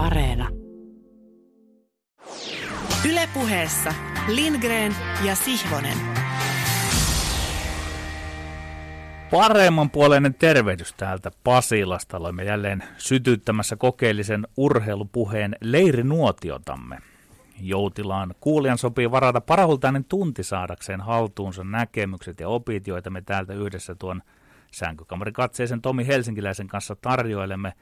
Areena. Ylepuheessa Lindgren ja Sihvonen. Paremmanpuoleinen tervehdys täältä Pasilasta. Olemme jälleen sytyttämässä kokeellisen urheilupuheen leirinuotiotamme. Joutilaan kuulijan sopii varata parahultainen tunti saadakseen haltuunsa näkemykset ja opit, joita me täältä yhdessä tuon sänkykamarikatseisen Tomi Helsinkiläisen kanssa tarjoilemme.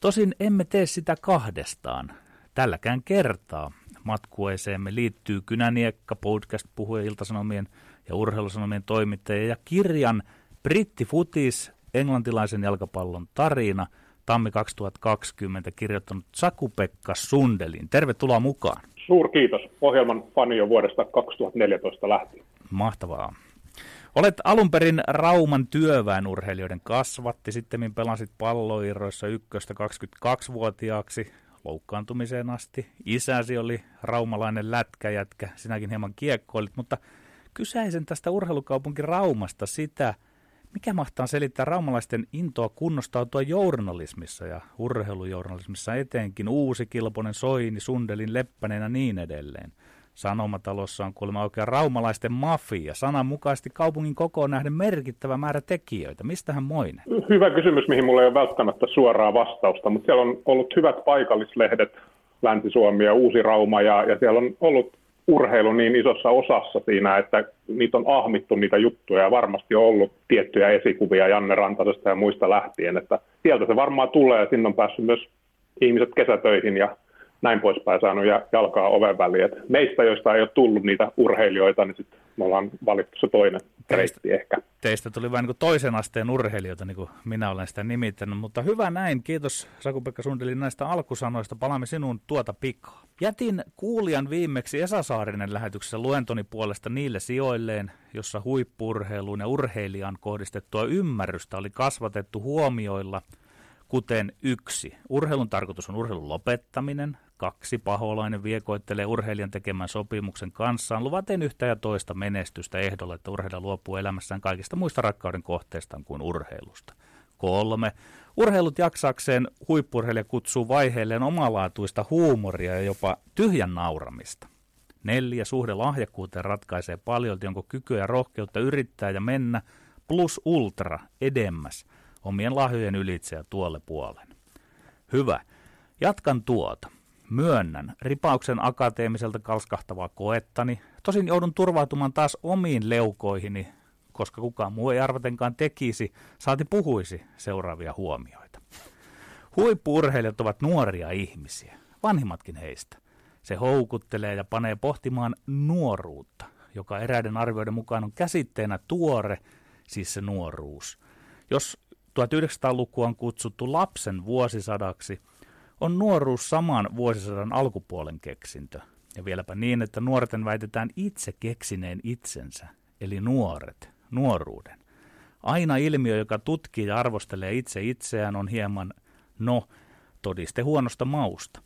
Tosin emme tee sitä kahdestaan. Tälläkään kertaa matkueeseemme liittyy Kynäniekka, podcast-puhuja Iltasanomien ja Urheilusanomien toimittaja ja kirjan Brittifutis, englantilaisen jalkapallon tarina, tammi 2020 kirjoittanut Saku-Pekka Sundelin. Tervetuloa mukaan. Suur kiitos. Ohjelman fani jo vuodesta 2014 lähtien. Mahtavaa. Olet alun perin Rauman työväenurheilijoiden kasvatti, sitten pelasit palloirroissa ykköstä 22-vuotiaaksi loukkaantumiseen asti. Isäsi oli raumalainen lätkäjätkä, sinäkin hieman kiekkoilit, mutta kysäisen tästä urheilukaupunki Raumasta sitä, mikä mahtaa selittää raumalaisten intoa kunnostautua journalismissa ja urheilujournalismissa etenkin uusi Kilponen, Soini, Sundelin, Leppänen ja niin edelleen. Sanomatalossa on kuulemma oikein raumalaisten mafia, sananmukaisesti kaupungin kokoon nähden merkittävä määrä tekijöitä. Mistähän moinen? Hyvä kysymys, mihin mulla ei ole välttämättä suoraa vastausta, mutta siellä on ollut hyvät paikallislehdet, Länsi-Suomi ja Uusi Rauma, ja, ja siellä on ollut urheilu niin isossa osassa siinä, että niitä on ahmittu niitä juttuja ja varmasti on ollut tiettyjä esikuvia Janne Rantasesta ja muista lähtien, että sieltä se varmaan tulee ja sinne on päässyt myös ihmiset kesätöihin ja näin poispäin saanut jalkaa oven väliin. Et meistä, joista ei ole tullut niitä urheilijoita, niin sitten me ollaan valittu se toinen reitti ehkä. Teistä tuli vain niin toisen asteen urheilijoita, niin kuin minä olen sitä nimittänyt, mutta hyvä näin. Kiitos Saku-Pekka Sundelin näistä alkusanoista. Palaamme sinuun tuota pikaa. Jätin kuulijan viimeksi Esa Saarinen lähetyksessä luentoni puolesta niille sijoilleen, jossa huippurheiluun ja urheilijan kohdistettua ymmärrystä oli kasvatettu huomioilla – kuten yksi. Urheilun tarkoitus on urheilun lopettaminen, Kaksi paholainen viekoittelee urheilijan tekemän sopimuksen kanssaan luvaten yhtä ja toista menestystä ehdolla, että urheilija luopuu elämässään kaikista muista rakkauden kohteistaan kuin urheilusta. Kolme. Urheilut jaksakseen huippurheilija kutsuu vaiheilleen omalaatuista huumoria ja jopa tyhjän nauramista. Neljä. Suhde lahjakkuuteen ratkaisee paljon, onko kykyä ja rohkeutta yrittää ja mennä plus ultra edemmäs omien lahjojen ylitse ja tuolle puolen. Hyvä. Jatkan tuota. Myönnän ripauksen akateemiselta kalskahtavaa koettani. Tosin joudun turvautumaan taas omiin leukoihini, koska kukaan muu ei arvatenkaan tekisi, saati puhuisi seuraavia huomioita. Huippuurheilijat ovat nuoria ihmisiä, vanhimmatkin heistä. Se houkuttelee ja panee pohtimaan nuoruutta, joka eräiden arvioiden mukaan on käsitteenä tuore, siis se nuoruus. Jos 1900-lukua on kutsuttu lapsen vuosisadaksi – on nuoruus saman vuosisadan alkupuolen keksintö. Ja vieläpä niin, että nuorten väitetään itse keksineen itsensä, eli nuoret, nuoruuden. Aina ilmiö, joka tutkii ja arvostelee itse itseään, on hieman, no, todiste huonosta mausta.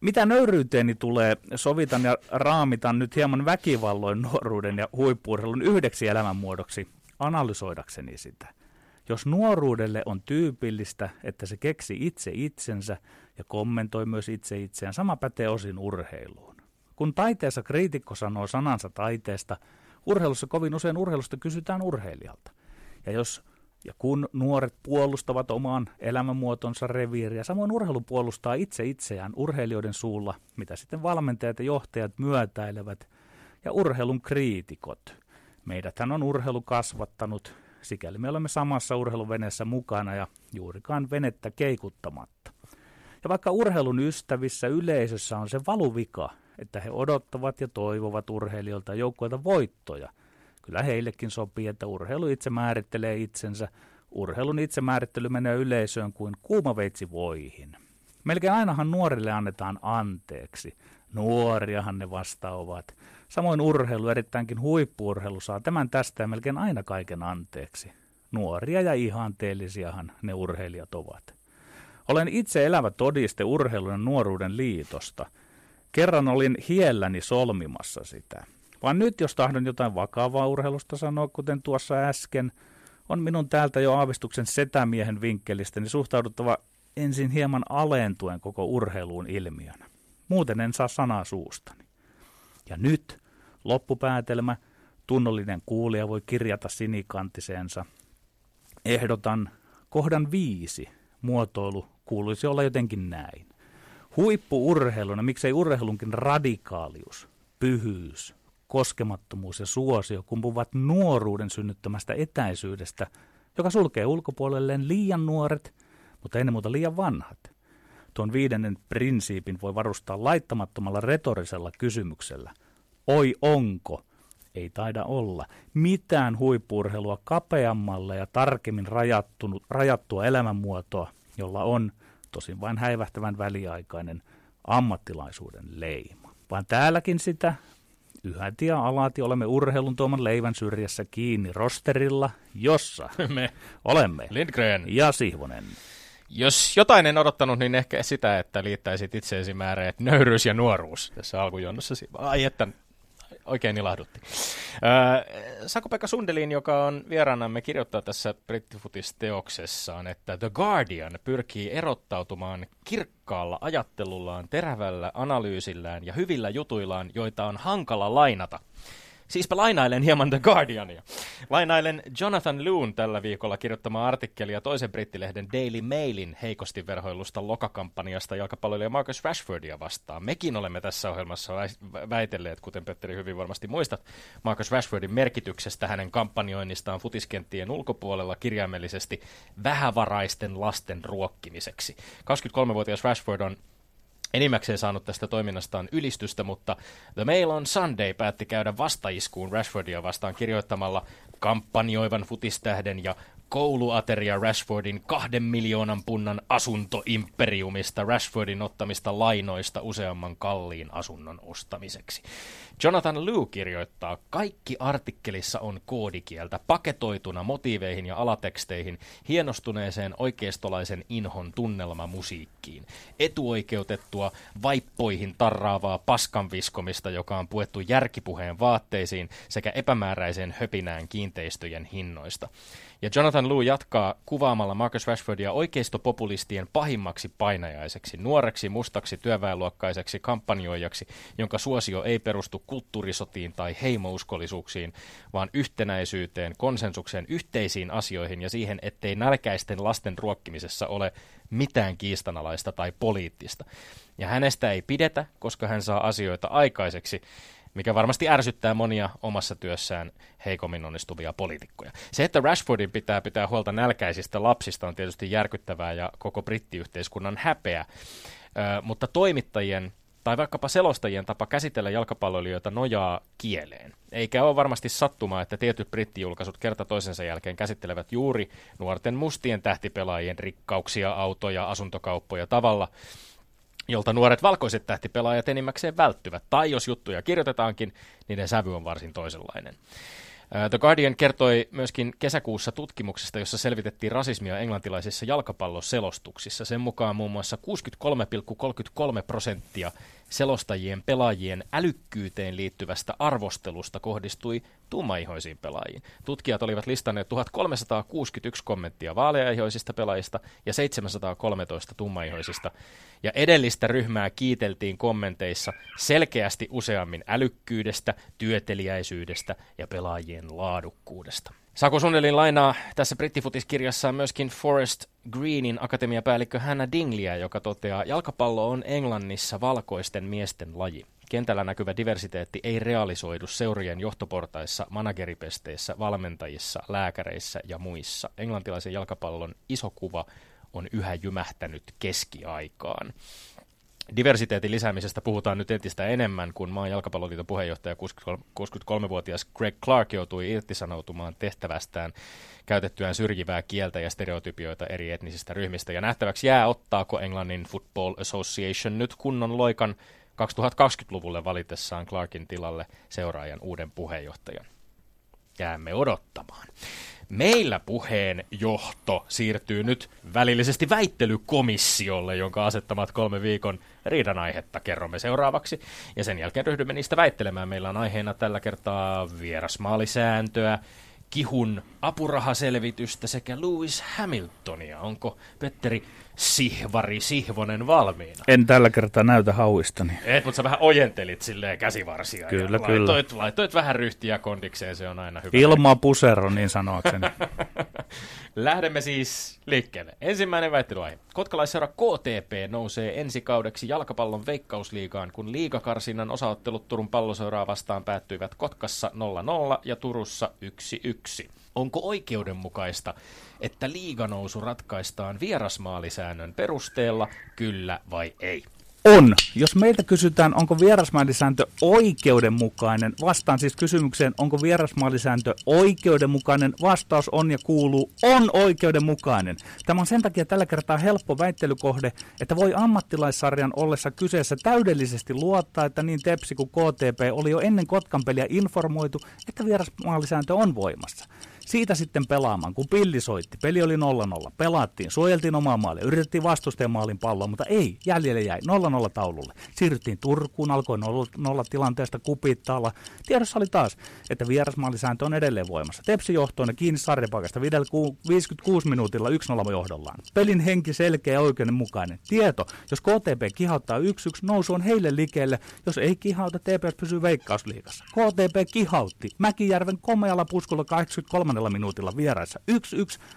Mitä nöyryyteeni tulee, sovitan ja raamitan nyt hieman väkivalloin nuoruuden ja huippuurheilun yhdeksi elämänmuodoksi analysoidakseni sitä. Jos nuoruudelle on tyypillistä, että se keksi itse itsensä ja kommentoi myös itse itseään, sama pätee osin urheiluun. Kun taiteessa kriitikko sanoo sanansa taiteesta, urheilussa kovin usein urheilusta kysytään urheilijalta. Ja jos ja kun nuoret puolustavat omaan elämänmuotonsa reviiriä, samoin urheilu puolustaa itse itseään urheilijoiden suulla, mitä sitten valmentajat ja johtajat myötäilevät, ja urheilun kriitikot. Meidäthän on urheilu kasvattanut, sikäli me olemme samassa urheiluveneessä mukana ja juurikaan venettä keikuttamatta. Ja vaikka urheilun ystävissä yleisössä on se valuvika, että he odottavat ja toivovat urheilijoilta joukkueelta voittoja, kyllä heillekin sopii, että urheilu itse määrittelee itsensä. Urheilun itsemäärittely menee yleisöön kuin kuuma veitsi voihin. Melkein ainahan nuorille annetaan anteeksi. Nuoriahan ne vasta ovat. Samoin urheilu, erittäinkin huippuurheilu, saa tämän tästä ja melkein aina kaiken anteeksi. Nuoria ja ihanteellisiahan ne urheilijat ovat. Olen itse elävä todiste urheilun ja nuoruuden liitosta. Kerran olin hielläni solmimassa sitä. Vaan nyt, jos tahdon jotain vakavaa urheilusta sanoa, kuten tuossa äsken, on minun täältä jo aavistuksen setämiehen vinkkelistä niin suhtauduttava ensin hieman alentuen koko urheiluun ilmiönä. Muuten en saa sanaa suustani. Ja nyt loppupäätelmä, tunnollinen kuulija voi kirjata sinikantiseensa. Ehdotan kohdan viisi. Muotoilu kuuluisi olla jotenkin näin. Huippuurheiluna, miksei urheilunkin radikaalius, pyhyys, koskemattomuus ja suosio kumpuvat nuoruuden synnyttämästä etäisyydestä, joka sulkee ulkopuolelleen liian nuoret, mutta ennen muuta liian vanhat. Tuon viidennen prinsiipin voi varustaa laittamattomalla retorisella kysymyksellä. Oi onko? Ei taida olla. Mitään huippurheilua kapeammalle ja tarkemmin rajattua elämänmuotoa, jolla on, tosin vain häivähtävän väliaikainen, ammattilaisuuden leima. Vaan täälläkin sitä yhäti ja alati olemme urheilun tuoman leivän syrjässä kiinni rosterilla, jossa me olemme Lindgren ja Sihvonen. Jos jotain en odottanut, niin ehkä sitä, että liittäisit itseesi määreet nöyryys ja nuoruus tässä alkujonnossa. Ai että, oikein ilahdutti. Sako-Pekka Sundelin, joka on vieraanamme, kirjoittaa tässä Brittifutis-teoksessaan, että The Guardian pyrkii erottautumaan kirkkaalla ajattelullaan, terävällä analyysillään ja hyvillä jutuillaan, joita on hankala lainata. Siispä lainailen hieman The Guardiania. Lainailen Jonathan Loon tällä viikolla kirjoittamaa artikkelia toisen brittilehden Daily Mailin heikosti verhoilusta lokakampanjasta jalkapalloilija Marcus Rashfordia vastaan. Mekin olemme tässä ohjelmassa väitelleet, kuten Petteri hyvin varmasti muistat, Marcus Rashfordin merkityksestä hänen kampanjoinnistaan futiskenttien ulkopuolella kirjaimellisesti vähävaraisten lasten ruokkimiseksi. 23-vuotias Rashford on enimmäkseen saanut tästä toiminnastaan ylistystä, mutta The Mail on Sunday päätti käydä vastaiskuun Rashfordia vastaan kirjoittamalla kampanjoivan futistähden ja kouluateria Rashfordin kahden miljoonan punnan asuntoimperiumista Rashfordin ottamista lainoista useamman kalliin asunnon ostamiseksi. Jonathan Liu kirjoittaa, kaikki artikkelissa on koodikieltä paketoituna motiiveihin ja alateksteihin hienostuneeseen oikeistolaisen inhon tunnelmamusiikkiin. Etuoikeutettua vaippoihin tarraavaa paskanviskomista, joka on puettu järkipuheen vaatteisiin sekä epämääräiseen höpinään kiinteistöjen hinnoista. Ja Jonathan Liu jatkaa kuvaamalla Marcus Rashfordia oikeistopopulistien pahimmaksi painajaiseksi, nuoreksi, mustaksi, työväenluokkaiseksi kampanjoijaksi, jonka suosio ei perustu kulttuurisotiin tai heimouskollisuuksiin, vaan yhtenäisyyteen, konsensukseen, yhteisiin asioihin ja siihen, ettei nälkäisten lasten ruokkimisessa ole mitään kiistanalaista tai poliittista. Ja hänestä ei pidetä, koska hän saa asioita aikaiseksi, mikä varmasti ärsyttää monia omassa työssään heikommin onnistuvia poliitikkoja. Se, että Rashfordin pitää pitää huolta nälkäisistä lapsista on tietysti järkyttävää ja koko brittiyhteiskunnan häpeä, Ö, mutta toimittajien tai vaikkapa selostajien tapa käsitellä jalkapalloilijoita nojaa kieleen. Eikä ole varmasti sattumaa, että tietyt brittijulkaisut kerta toisensa jälkeen käsittelevät juuri nuorten mustien tähtipelaajien rikkauksia, autoja, asuntokauppoja tavalla, jolta nuoret valkoiset tähtipelaajat enimmäkseen välttyvät. Tai jos juttuja kirjoitetaankin, niiden sävy on varsin toisenlainen. The Guardian kertoi myöskin kesäkuussa tutkimuksesta, jossa selvitettiin rasismia englantilaisissa jalkapalloselostuksissa. Sen mukaan muun muassa 63,33 prosenttia selostajien pelaajien älykkyyteen liittyvästä arvostelusta kohdistui tummaihoisiin pelaajiin. Tutkijat olivat listanneet 1361 kommenttia vaaleaihoisista pelaajista ja 713 tummaihoisista. Ja edellistä ryhmää kiiteltiin kommenteissa selkeästi useammin älykkyydestä, työteliäisyydestä ja pelaajien laadukkuudesta. Saako Sundelin lainaa tässä brittifutiskirjassaan myöskin Forest Greenin akatemiapäällikkö Hannah Dingliä, joka toteaa, jalkapallo on Englannissa valkoisten miesten laji. Kentällä näkyvä diversiteetti ei realisoidu seurien johtoportaissa, manageripesteissä, valmentajissa, lääkäreissä ja muissa. Englantilaisen jalkapallon iso kuva on yhä jymähtänyt keskiaikaan. Diversiteetin lisäämisestä puhutaan nyt entistä enemmän, kun maan jalkapalloliiton puheenjohtaja 63-vuotias Greg Clark joutui irtisanoutumaan tehtävästään käytettyään syrjivää kieltä ja stereotypioita eri etnisistä ryhmistä. Ja nähtäväksi jää, ottaako Englannin Football Association nyt kunnon loikan 2020-luvulle valitessaan Clarkin tilalle seuraajan uuden puheenjohtajan. Jäämme odottamaan. Meillä puheen johto siirtyy nyt välillisesti väittelykomissiolle, jonka asettamat kolme viikon riidan aihetta kerromme seuraavaksi. Ja sen jälkeen ryhdymme niistä väittelemään. Meillä on aiheena tällä kertaa vierasmaalisääntöä, kihun apurahaselvitystä sekä Lewis Hamiltonia. Onko Petteri Sihvari Sihvonen valmiina? En tällä kertaa näytä hauistani. Et, mutta sä vähän ojentelit silleen käsivarsia. Kyllä, ja kyllä. Laitoit, laitoit vähän ryhtiä kondikseen, se on aina hyvä. Ilmaa pusero, niin sanoakseni. Lähdemme siis liikkeelle. Ensimmäinen väittelyaihe. Kotkalaisseura KTP nousee ensi kaudeksi jalkapallon veikkausliigaan, kun liigakarsinnan osaottelut Turun palloseuraa vastaan päättyivät Kotkassa 0-0 ja Turussa 1-1. Onko oikeudenmukaista, että liiganousu ratkaistaan vierasmaalisäännön perusteella, kyllä vai ei? On. Jos meiltä kysytään, onko vierasmaalisääntö oikeudenmukainen, vastaan siis kysymykseen, onko vierasmaalisääntö oikeudenmukainen, vastaus on ja kuuluu, on oikeudenmukainen. Tämä on sen takia tällä kertaa helppo väittelykohde, että voi ammattilaissarjan ollessa kyseessä täydellisesti luottaa, että niin Tepsi kuin KTP oli jo ennen Kotkan peliä informoitu, että vierasmaalisääntö on voimassa. Siitä sitten pelaamaan, kun pilli soitti. Peli oli 0-0. Pelaattiin, suojeltiin omaa maalle, yritettiin vastustajan maalin palloa, mutta ei, jäljelle jäi 0-0 taululle. Siirryttiin Turkuun, alkoi 0 tilanteesta kupittaalla. Tiedossa oli taas, että vierasmaalisääntö on edelleen voimassa. Tepsi johtoinen kiinni sarjapaikasta 56 minuutilla 1-0 johdollaan. Pelin henki selkeä ja oikeudenmukainen. Tieto, jos KTP kihauttaa 1-1, nousu on heille liikkeelle. Jos ei kihauta, TPS pysyy veikkausliigassa. KTP kihautti Mäkijärven komealla puskulla 83 minuutilla vieraissa. 1-1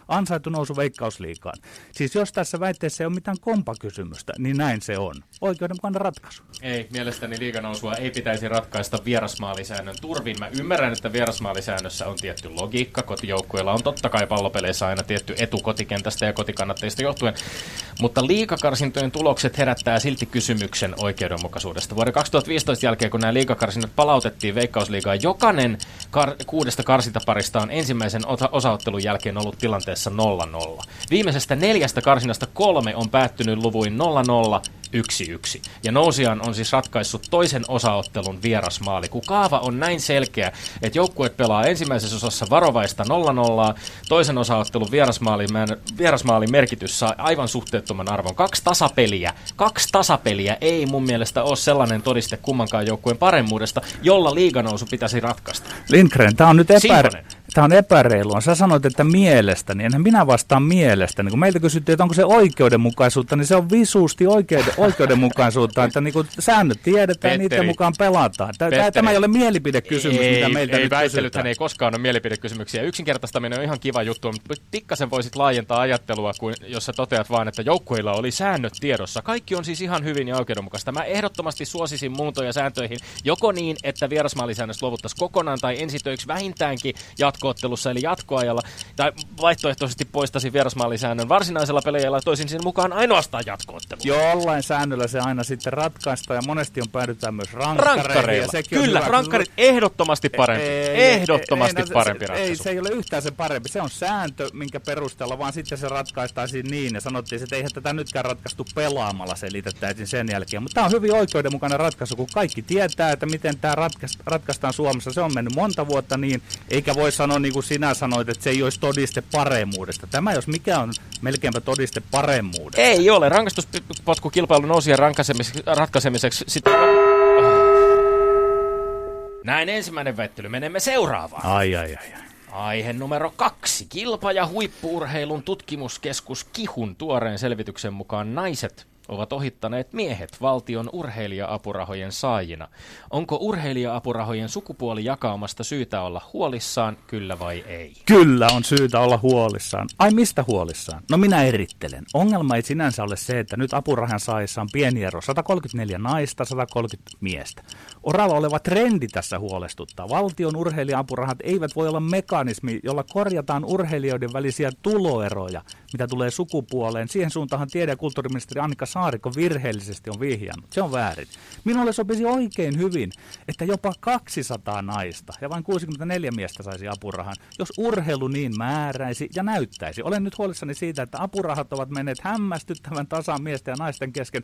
ansaitu nousu veikkausliikaan. Siis jos tässä väitteessä ei ole mitään kompakysymystä, niin näin se on. Oikeudenmukainen ratkaisu. Ei, mielestäni liiganousua ei pitäisi ratkaista vierasmaalisäännön turvin. Mä ymmärrän, että vierasmaalisäännössä on tietty logiikka. Kotijoukkueilla on totta kai pallopeleissä aina tietty etu kotikentästä ja kotikannatteista johtuen. Mutta liikakarsintojen tulokset herättää silti kysymyksen oikeudenmukaisuudesta. Vuoden 2015 jälkeen, kun nämä liikakarsinnat palautettiin Veikkausliigaan, jokainen kar- kuudesta karsintaparista on ensimmäisen osa- osaottelun jälkeen ollut tilanteessa 0-0. Viimeisestä neljästä karsinnasta kolme on päättynyt luvuin 0-0, 1-1. Ja nousijan on siis ratkaissut toisen osaottelun vierasmaali. Kun kaava on näin selkeä, että joukkueet pelaa ensimmäisessä osassa varovaista 0-0, toisen osaottelun vierasmaali, vierasmaali merkitys saa aivan suhteettoman arvon. Kaksi tasapeliä. Kaksi tasapeliä ei mun mielestä ole sellainen todiste kummankaan joukkueen paremmuudesta, jolla liiganousu pitäisi ratkaista. Lindgren, tämä on nyt epä... Simonen. Tämä on epäreilua. Sä sanoit, että mielestäni. Enhän minä vastaan mielestäni. Kun meiltä kysyttiin, että onko se oikeudenmukaisuutta, niin se on visuusti oikeuden, oikeudenmukaisuutta, että niin kuin säännöt tiedetään ja niiden Petteri. mukaan pelataan. Tämä, Petteri. tämä ei ole mielipidekysymys, ei, mitä meiltä ei, nyt väittelythän ei koskaan ole mielipidekysymyksiä. Yksinkertaistaminen on ihan kiva juttu, mutta pikkasen voisit laajentaa ajattelua, kuin jos sä toteat vaan, että joukkueilla oli säännöt tiedossa. Kaikki on siis ihan hyvin ja oikeudenmukaista. Mä ehdottomasti suosisin muuntoja sääntöihin joko niin, että vierasmaalisäännöstä luovuttaisiin kokonaan tai ensitöiksi vähintäänkin jatkoottelussa eli jatkoajalla, tai vaihtoehtoisesti poistaisin vierasmaalisäännön varsinaisella peleillä ja toisin sen mukaan ainoastaan jatkootteluun. Jollain säännöllä se aina sitten ratkaistaan ja monesti on päädytään myös rankkareihin. ja Rankkareilla. on Kyllä, hyvä. rankkarit ehdottomasti parempi. Ei, ehdottomasti ei, ei, parempi se, ratkaisu. Ei, se ei ole yhtään se parempi. Se on sääntö, minkä perusteella, vaan sitten se ratkaistaisiin niin. Ja sanottiin, että eihän tätä nytkään ratkaistu pelaamalla, selitettäisiin sen jälkeen. Mutta tämä on hyvin oikeudenmukainen ratkaisu, kun kaikki tietää, että miten tämä ratkaist- ratkaistaan Suomessa. Se on mennyt monta vuotta niin, eikä voi sanoa niin kuin sinä sanoit, että se ei olisi todiste paremmuudesta. Tämä, jos mikä on melkeinpä todiste paremmuudesta. Ei ole. Rangaistuspotkukilpailu nousi ratkaisemiseksi, ratkaisemiseksi sitä... Näin ensimmäinen väittely. Menemme seuraavaan. Ai, ai, ai. ai. Aihe numero kaksi. Kilpa- ja huippuurheilun tutkimuskeskus Kihun tuoreen selvityksen mukaan naiset ovat ohittaneet miehet valtion urheilija-apurahojen saajina. Onko urheilija-apurahojen sukupuolijakaumasta syytä olla huolissaan, kyllä vai ei? Kyllä on syytä olla huolissaan. Ai mistä huolissaan? No minä erittelen. Ongelma ei sinänsä ole se, että nyt apurahan saajissa on pieni ero. 134 naista, 130 miestä. Oralla oleva trendi tässä huolestuttaa. Valtion urheilija-apurahat eivät voi olla mekanismi, jolla korjataan urheilijoiden välisiä tuloeroja, mitä tulee sukupuoleen. Siihen suuntaan tiede- ja kulttuuriministeri Annika Saarikko virheellisesti on vihjannut. Se on väärin. Minulle sopisi oikein hyvin, että jopa 200 naista ja vain 64 miestä saisi apurahan, jos urheilu niin määräisi ja näyttäisi. Olen nyt huolissani siitä, että apurahat ovat menneet hämmästyttävän tasan miesten ja naisten kesken.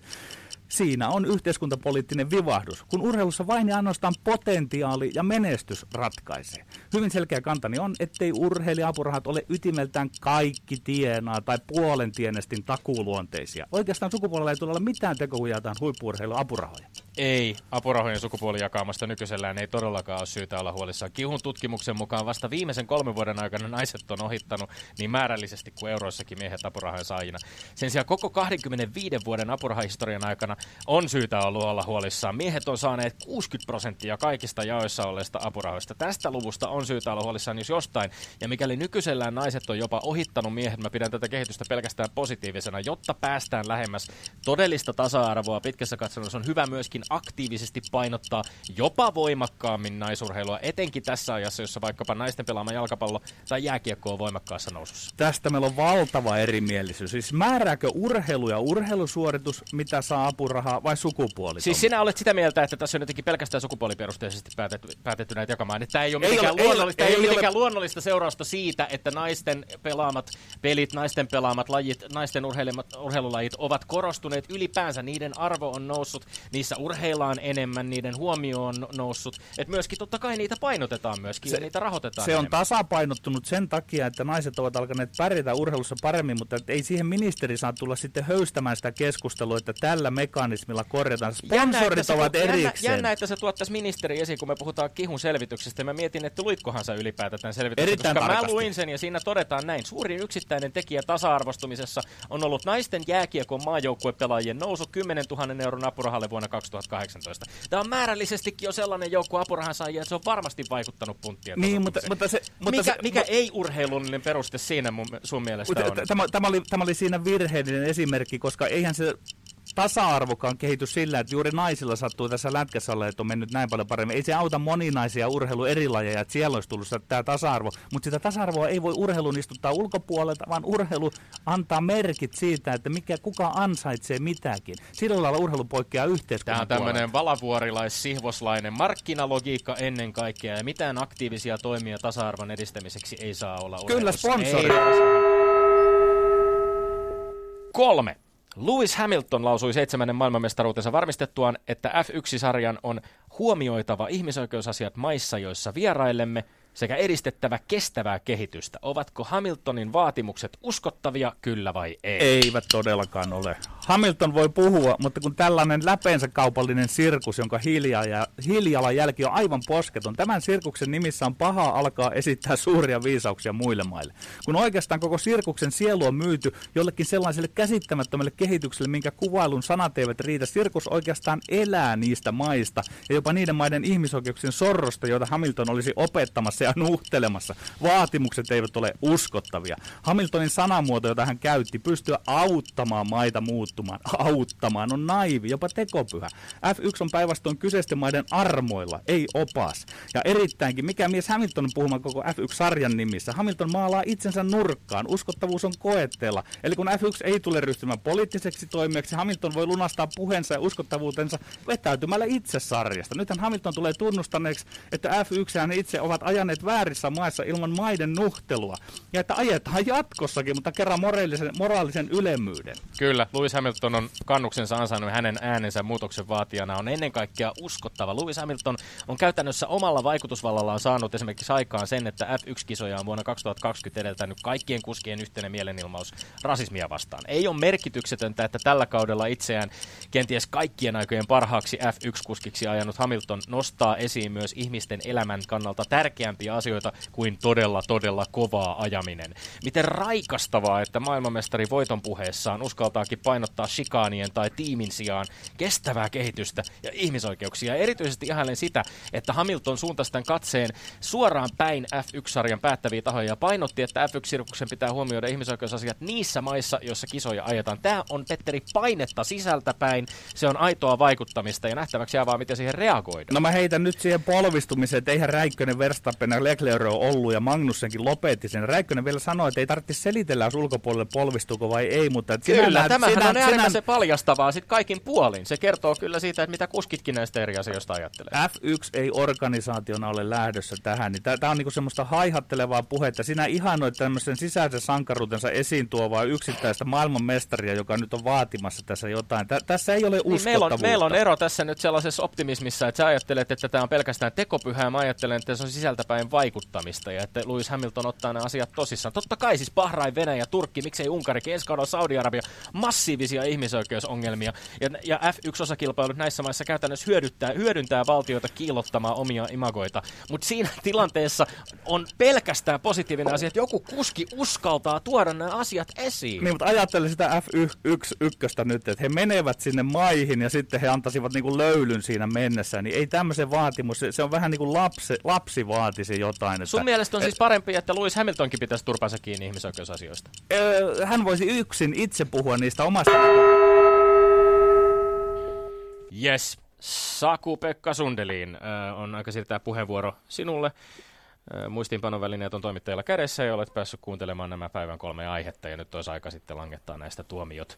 Siinä on yhteiskuntapoliittinen vivahdus, kun urheilussa vain ja ainoastaan potentiaali ja menestys ratkaisee. Hyvin selkeä kantani on, ettei urheilija-apurahat ole ytimeltään kaikki tienaa tai puolen tienestin takuuluonteisia. Oikeastaan sukupuolella ei tule olla mitään tekoa, kun jaetaan huippu apurahoja. Ei, apurahojen sukupuolijakaumasta nykyisellään ei todellakaan ole syytä olla huolissaan. Kihun tutkimuksen mukaan vasta viimeisen kolmen vuoden aikana naiset on ohittanut niin määrällisesti kuin euroissakin miehet apurahojen saajina. Sen sijaan koko 25 vuoden apurahahistorian aikana on syytä ollut olla huolissaan. Miehet on saaneet 60 prosenttia kaikista jaoissa olleista apurahoista. Tästä luvusta on syytä olla huolissaan jos jostain. Ja mikäli nykyisellään naiset on jopa ohittanut miehet, mä pidän tätä kehitystä pelkästään positiivisena, jotta päästään lähemmäs todellista tasa-arvoa pitkässä katsomussa on hyvä myöskin aktiivisesti painottaa jopa voimakkaammin naisurheilua, etenkin tässä ajassa, jossa vaikkapa naisten pelaama jalkapallo tai jääkiekko on voimakkaassa nousussa. Tästä meillä on valtava erimielisyys. Siis määrääkö urheilu ja urheilusuoritus, mitä saa apurahaa, vai sukupuoli? Siis sinä olet sitä mieltä, että tässä on jotenkin pelkästään sukupuoliperusteisesti päätetty, päätetty näitä jakamaan. Tämä ei ole Ei mitenkään, ole- ei ole- luonnollista, ei, ei ole ole- mitenkään luonnollista seurausta siitä, että naisten pelaamat pelit, naisten pelaamat lajit, naisten urheilulajit ovat korostuneet ylipäänsä. Niiden arvo on noussut, niissä urheillaan enemmän, niiden huomio on noussut. Että myöskin totta kai niitä painotetaan myöskin Se- ja niitä rahoitetaan Se on enemmän. tasapainottunut sen takia, että naiset ovat alkaneet pärjätä urheilussa paremmin, mutta että ei siihen ministeri saa tulla sitten höystämään sitä keskustelua, että tällä mekanismilla korjataan. Jännä, Sponsorit että sä ovat tuot- jännä, erikseen. jännä, että sä tuot tässä ministeri esiin, kun me puhutaan kihun selvityksestä. Mä mietin, että luitkohan sä ylipäätään tämän selvityksen, Erittäin koska mä tarkasti. luin sen ja siinä todetaan näin. Suurin yksittäinen tekijä tasa-arvostumisessa on ollut naisten jääkiekon maajoukkuepelaajien nousu 10 000 euron apurahalle vuonna 2018. Tämä on määrällisestikin jo sellainen joukko apurahan saajia, että se on varmasti vaikuttanut punttien Niin, mutta, mutta se... Mutta mikä, se, mikä ei-urheilullinen peruste siinä mun, sun mielestä Mutta on? Tämä, tämä, oli, tämä oli siinä virheellinen esimerkki, koska eihän se tasa-arvokaan kehity sillä, että juuri naisilla sattuu tässä lätkässä olla, että on mennyt näin paljon paremmin. Ei se auta moninaisia urheilu eri lajeja, että siellä olisi tullut tämä tasa-arvo. Mutta sitä tasa-arvoa ei voi urheilun istuttaa ulkopuolelta, vaan urheilu antaa merkit siitä, että mikä, kuka ansaitsee mitäkin. Sillä lailla urheilu poikkeaa Tämä yhteiskunnan on tämmöinen valavuorilais-sihvoslainen markkinalogiikka ennen kaikkea, ja mitään aktiivisia toimia tasa-arvon edistämiseksi ei saa olla Kyllä, urheilussa. sponsori. Ei. Kolme. Lewis Hamilton lausui seitsemännen maailmanmestaruutensa varmistettuaan, että F1-sarjan on huomioitava ihmisoikeusasiat maissa, joissa vierailemme, sekä edistettävä kestävää kehitystä. Ovatko Hamiltonin vaatimukset uskottavia, kyllä vai ei? Eivät todellakaan ole. Hamilton voi puhua, mutta kun tällainen läpeensä kaupallinen sirkus, jonka hiilijalanjälki on aivan posketon, tämän sirkuksen nimissä on paha alkaa esittää suuria viisauksia muille maille. Kun oikeastaan koko sirkuksen sielu on myyty jollekin sellaiselle käsittämättömälle kehitykselle, minkä kuvailun sanat eivät riitä, sirkus oikeastaan elää niistä maista ja jopa niiden maiden ihmisoikeuksien sorrosta, joita Hamilton olisi opettamassa ja nuhtelemassa. Vaatimukset eivät ole uskottavia. Hamiltonin sanamuoto, jota hän käytti, pystyä auttamaan maita muuttumaan, auttamaan, on naivi, jopa tekopyhä. F1 on päinvastoin kyseisten maiden armoilla, ei opas. Ja erittäinkin, mikä mies Hamilton on puhumaan koko F1-sarjan nimissä. Hamilton maalaa itsensä nurkkaan, uskottavuus on koetteella. Eli kun F1 ei tule ryhtymään poliittiseksi toimijaksi, Hamilton voi lunastaa puheensa ja uskottavuutensa vetäytymällä itse sarjasta. Nythän Hamilton tulee tunnustaneeksi, että F1 ja hän itse ovat ajaneet väärissä maissa ilman maiden nuhtelua. Ja että ajetaan jatkossakin, mutta kerran moraalisen, moraalisen ylemmyyden. Kyllä, Lewis Hamilton on kannuksensa ansainnut hänen äänensä muutoksen vaatijana on ennen kaikkea uskottava. Lewis Hamilton on käytännössä omalla vaikutusvallallaan saanut esimerkiksi aikaan sen, että F1-kisoja on vuonna 2020 edeltänyt kaikkien kuskien yhteinen mielenilmaus rasismia vastaan. Ei ole merkityksetöntä, että tällä kaudella itseään kenties kaikkien aikojen parhaaksi F1-kuskiksi ajanut Hamilton nostaa esiin myös ihmisten elämän kannalta tärkeämpiä asioita kuin todella, todella kovaa ajaminen. Miten raikastavaa, että maailmanmestari voiton puheessaan uskaltaakin painottaa shikaanien tai tiimin sijaan kestävää kehitystä ja ihmisoikeuksia. Erityisesti ihailen sitä, että Hamilton suuntasi tämän katseen suoraan päin F1-sarjan päättäviä tahoja ja painotti, että F1-sirkuksen pitää huomioida ihmisoikeusasiat niissä maissa, joissa kisoja ajetaan. Tämä on, Petteri, painetta sisältäpäin. Se on aitoa vaikuttamista ja nähtäväksi jää vaan, miten siihen reagoidaan. No mä heitän nyt siihen polvistumiseen, että eihän Räikkönen, Verstappen ja Leclerc ole ollut ja Magnussenkin lopetti sen. Räikkönen vielä sanoi, että ei tarvitse selitellä, jos ulkopuolelle polvistuuko vai ei, mutta Kyllä, tämähän sinä- on äärimmäisen paljastavaa sit kaikin puolin. Se kertoo kyllä siitä, että mitä kuskitkin näistä eri asioista ajattelee. F1 ei organisaationa ole lähdössä tähän, niin tämä on niinku semmoista haihattelevaa puhetta. Sinä ihanoit tämmöisen sisäisen sankaruutensa esiin tuovaa yksittäistä maailmanmestaria, joka nyt on vaatimassa tässä jotain. Tä, tässä ei ole Niin meillä, on, uskottavuutta. meillä on ero tässä nyt sellaisessa optimismissa, että sä ajattelet, että tämä on pelkästään tekopyhää, mä ajattelen, että se on sisältäpäin Yhdysvaltain vaikuttamista ja että Lewis Hamilton ottaa nämä asiat tosissaan. Totta kai siis Bahrain, Venäjä, Turkki, miksei Unkari, ensi Saudi-Arabia, massiivisia ihmisoikeusongelmia ja, ja F1-osakilpailut näissä maissa käytännössä hyödyttää, hyödyntää valtioita kiilottamaan omia imagoita, mutta siinä tilanteessa on pelkästään positiivinen asia, että joku kuski uskaltaa tuoda nämä asiat esiin. Niin, mutta ajattele sitä F1 nyt, että he menevät sinne maihin ja sitten he antaisivat niinku löylyn siinä mennessä, niin ei tämmöisen vaatimus, se on vähän niin kuin lapsi, lapsi vaatisi jotain. Että, Sun mielestä on siis parempi, että Lewis Hamiltonkin pitäisi turpansa kiinni ihmisoikeusasioista? Öö, hän voisi yksin itse puhua niistä omasta Yes. Saku-Pekka Sundelin on aika siirtää puheenvuoro sinulle. Muistiinpanovälineet on toimittajilla kädessä ja olet päässyt kuuntelemaan nämä päivän kolme aihetta ja nyt olisi aika sitten langettaa näistä tuomiot.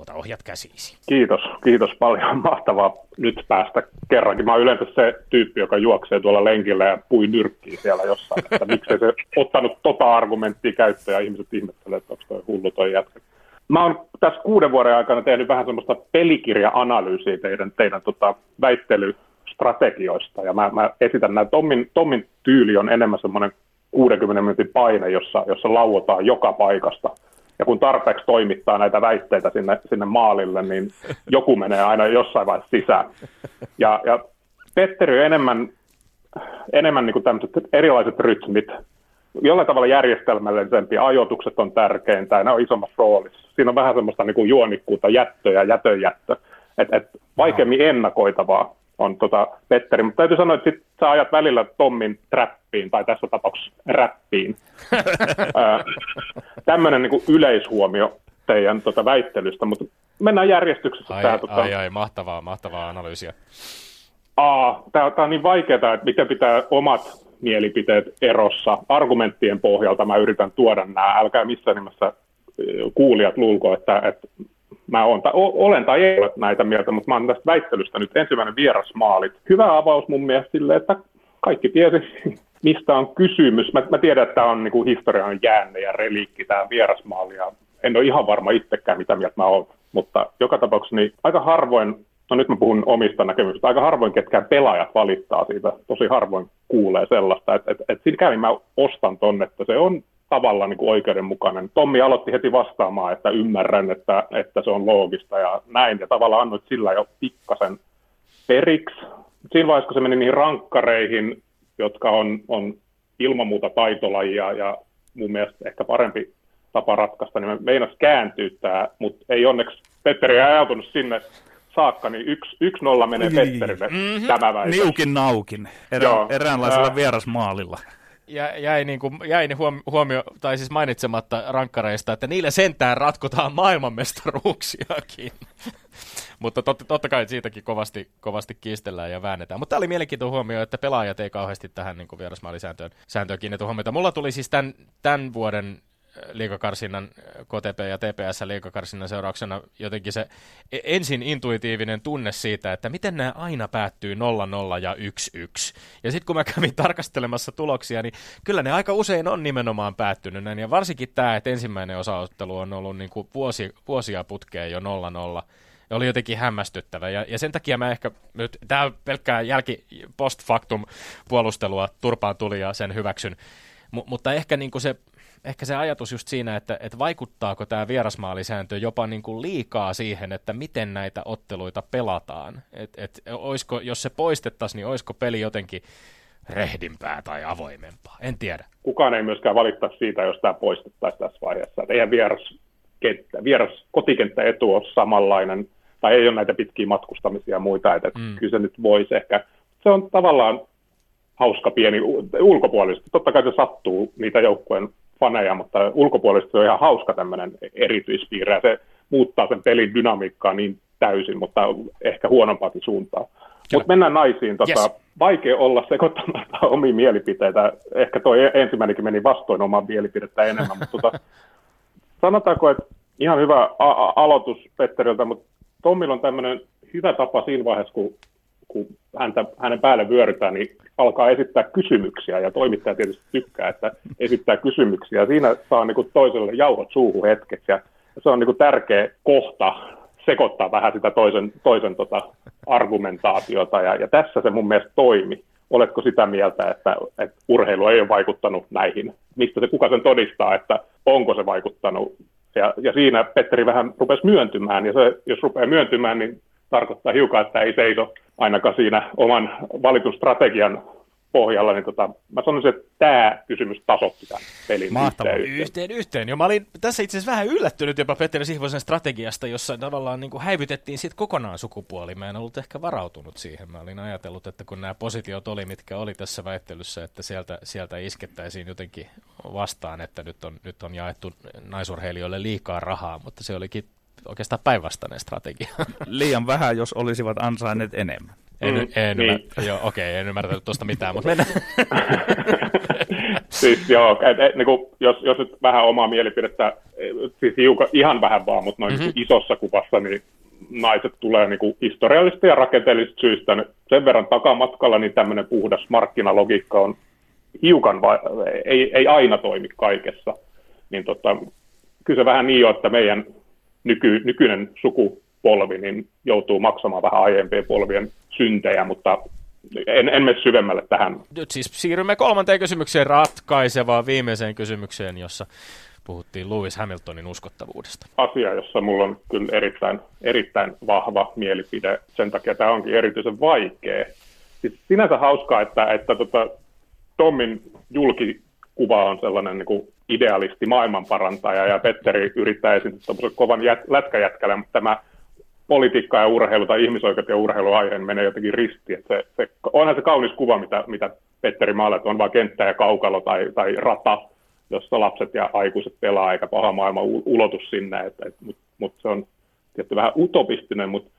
Ota ohjat käsiisi. Kiitos, kiitos paljon. Mahtavaa nyt päästä kerrankin. Mä oon yleensä se tyyppi, joka juoksee tuolla lenkillä ja pui nyrkkiä siellä jossain. Että miksei se ottanut tota argumenttia käyttöön ja ihmiset ihmettelee, että onko toi hullu toi jätkä. Mä oon tässä kuuden vuoden aikana tehnyt vähän semmoista pelikirja-analyysiä teidän, teidän tota, väittelystrategioista. Ja mä, mä esitän näin, Tommin, Tommin tyyli on enemmän semmoinen 60 minuutin paine, jossa, jossa lauotaan joka paikasta. Ja kun tarpeeksi toimittaa näitä väitteitä sinne, sinne maalille, niin joku menee aina jossain vaiheessa sisään. Ja, ja Petteri on enemmän, enemmän niin kuin tämmöiset erilaiset rytmit, jollain tavalla järjestelmällisempi, ajoitukset on tärkeintä, ja ne on isommassa roolissa. Siinä on vähän semmoista niin kuin juonikkuutta, jättö ja jätönjättö, että et vaikeammin ennakoitavaa on tota Petteri, mutta täytyy sanoa, että sit sä ajat välillä Tommin trappiin, tai tässä tapauksessa räppiin. Tämmöinen niin yleishuomio teidän tota, väittelystä, mutta mennään järjestyksessä. Ai, tää, tota... ai, ai, mahtavaa, mahtavaa analyysiä. Tämä on niin vaikeaa, että miten pitää omat mielipiteet erossa. Argumenttien pohjalta mä yritän tuoda nämä. Älkää missään nimessä kuulijat luulko, että, että mä olen, tai olen tai ei ole näitä mieltä, mutta mä olen tästä väittelystä nyt ensimmäinen vierasmaalit. Hyvä avaus mun mielestä sille, että kaikki tiesi, mistä on kysymys. Mä, mä tiedän, että tämä on niin historian jäänne ja reliikki, tämä vierasmaali, ja en ole ihan varma itsekään, mitä mieltä mä olen. Mutta joka tapauksessa niin aika harvoin no nyt mä puhun omista näkemyksistä, aika harvoin ketkään pelaajat valittaa siitä, tosi harvoin kuulee sellaista, että et, et siinä kävin mä ostan tonne, että se on tavallaan niin kuin oikeudenmukainen. Tommi aloitti heti vastaamaan, että ymmärrän, että, että se on loogista ja näin, ja tavallaan annoit sillä jo pikkasen periksi. Siinä vaiheessa, kun se meni niihin rankkareihin, jotka on, on ilman muuta taitolajia ja mun mielestä ehkä parempi tapa ratkaista, niin meinas kääntyy tämä, mutta ei onneksi Petteri ajautunut sinne saakka, niin yksi, yksi nolla menee niin. Petterille mm-hmm. tämä väite. Niukin naukin, erä, eräänlaisella äh, vierasmaalilla. Ja, jäi, niin kuin, jäi niin huomio, tai siis mainitsematta rankkareista, että niillä sentään ratkotaan maailmanmestaruuksiakin. Mutta totta, totta kai siitäkin kovasti, kovasti kiistellään ja väännetään. Mutta tämä oli mielenkiintoinen huomio, että pelaajat ei kauheasti tähän niin vierasmaalisääntöön sääntöön kiinnitä huomiota. Mulla tuli siis tämän, tämän vuoden liikakarsinnan, KTP ja TPS liikakarsinnan seurauksena jotenkin se e- ensin intuitiivinen tunne siitä, että miten nämä aina päättyy 0-0 ja 1-1. Ja sitten kun mä kävin tarkastelemassa tuloksia, niin kyllä ne aika usein on nimenomaan päättynyt näin. Ja varsinkin tämä, että ensimmäinen osaottelu on ollut niin kuin vuosi, vuosia putkeen jo 0-0 oli jotenkin hämmästyttävä. Ja, ja sen takia mä ehkä nyt, tämä pelkkää jälki post factum puolustelua turpaan tuli ja sen hyväksyn. M- mutta ehkä niin kuin se ehkä se ajatus just siinä, että, että vaikuttaako tämä vierasmaalisääntö jopa niin kuin liikaa siihen, että miten näitä otteluita pelataan. Et, et, oisko, jos se poistettaisiin, niin olisiko peli jotenkin rehdimpää tai avoimempaa? En tiedä. Kukaan ei myöskään valittaa siitä, jos tämä poistettaisiin tässä vaiheessa. Et eihän vieras, kenttä, vieras kotikenttäetu ole samanlainen, tai ei ole näitä pitkiä matkustamisia ja muita, että mm. kyllä se nyt voisi ehkä. Se on tavallaan hauska pieni ulkopuolisesti. Totta kai se sattuu niitä joukkueen faneja, mutta ulkopuolisesti se on ihan hauska tämmöinen erityispiirre, ja se muuttaa sen pelin dynamiikkaa niin täysin, mutta ehkä huonompaakin suuntaan. Mutta mennään naisiin. Tota, yes. Vaikea olla sekoittamatta omia mielipiteitä. Ehkä tuo ensimmäinenkin meni vastoin omaa mielipidettä enemmän, mutta tota, sanotaanko, että ihan hyvä a- aloitus Petteriltä, mutta Tommilla on tämmöinen hyvä tapa siinä vaiheessa, kun kun häntä, hänen päälle vyörytään, niin alkaa esittää kysymyksiä, ja toimittaja tietysti tykkää, että esittää kysymyksiä. Siinä saa niin kuin toiselle jauhot suuhun hetkeksi, ja se on niin kuin tärkeä kohta sekoittaa vähän sitä toisen, toisen tota argumentaatiota, ja, ja tässä se mun mielestä toimi. oletko sitä mieltä, että, että urheilu ei ole vaikuttanut näihin? Mistä se kuka sen todistaa, että onko se vaikuttanut? Ja, ja siinä Petteri vähän rupesi myöntymään, ja se, jos rupeaa myöntymään, niin tarkoittaa hiukan, että ei seiso ainakaan siinä oman valitun strategian pohjalla, niin tota, mä sanoisin, että tämä kysymys tasotti tämän pelin Mahtavaa. yhteen. Yhteen, yhteen. Jo, mä olin tässä itse asiassa vähän yllättynyt jopa Petteri Sihvosen strategiasta, jossa tavallaan niin kuin häivytettiin sit kokonaan sukupuoli. Mä en ollut ehkä varautunut siihen. Mä olin ajatellut, että kun nämä positiot oli, mitkä oli tässä väittelyssä, että sieltä, sieltä iskettäisiin jotenkin vastaan, että nyt on, nyt on jaettu naisurheilijoille liikaa rahaa, mutta se olikin oikeastaan päinvastainen strategia. Liian vähän, jos olisivat ansainneet enemmän. En, Mm, en, niin. ymmär, joo, okei, en ymmärtänyt tuosta mitään, mutta mennään. siis joo, et, et, niin kuin, jos, jos nyt vähän omaa mielipidettä, siis hiukan, ihan vähän vaan, mutta noin Mhm. mm-hmm. isossa kuvassa, niin naiset tulee niin kuin historiallisista ja rakenteellisista syistä niin sen verran takamatkalla, niin tämmöinen puhdas markkinalogiikka on hiukan, va- ei, ei aina toimi kaikessa. Niin tota, kyllä se vähän niin on, että meidän nyky, nykyinen sukupolvi niin joutuu maksamaan vähän aiempien polvien syntejä, mutta en, en mene syvemmälle tähän Nyt siis siirrymme kolmanteen kysymykseen, ratkaisevaan viimeiseen kysymykseen, jossa puhuttiin Lewis Hamiltonin uskottavuudesta. asia, jossa mulla on kyllä erittäin, erittäin vahva mielipide. Sen takia tämä onkin erityisen vaikea. Siis sinänsä hauskaa, että, että tota, Tommin julkikuva on sellainen niin kuin idealisti, maailmanparantaja, ja Petteri yrittää esittää tuommoisen kovan jät, lätkäjätkällä, mutta tämä politiikka ja urheilu tai ihmisoikeudet ja urheiluaiheen menee jotenkin ristiin. Se, se, onhan se kaunis kuva, mitä, mitä Petteri maalat, on vaan kenttä ja kaukalo tai, tai rata, jossa lapset ja aikuiset pelaa, eikä paha maailma u- ulotu sinne, että, et, mutta mut se on tietty vähän utopistinen, mutta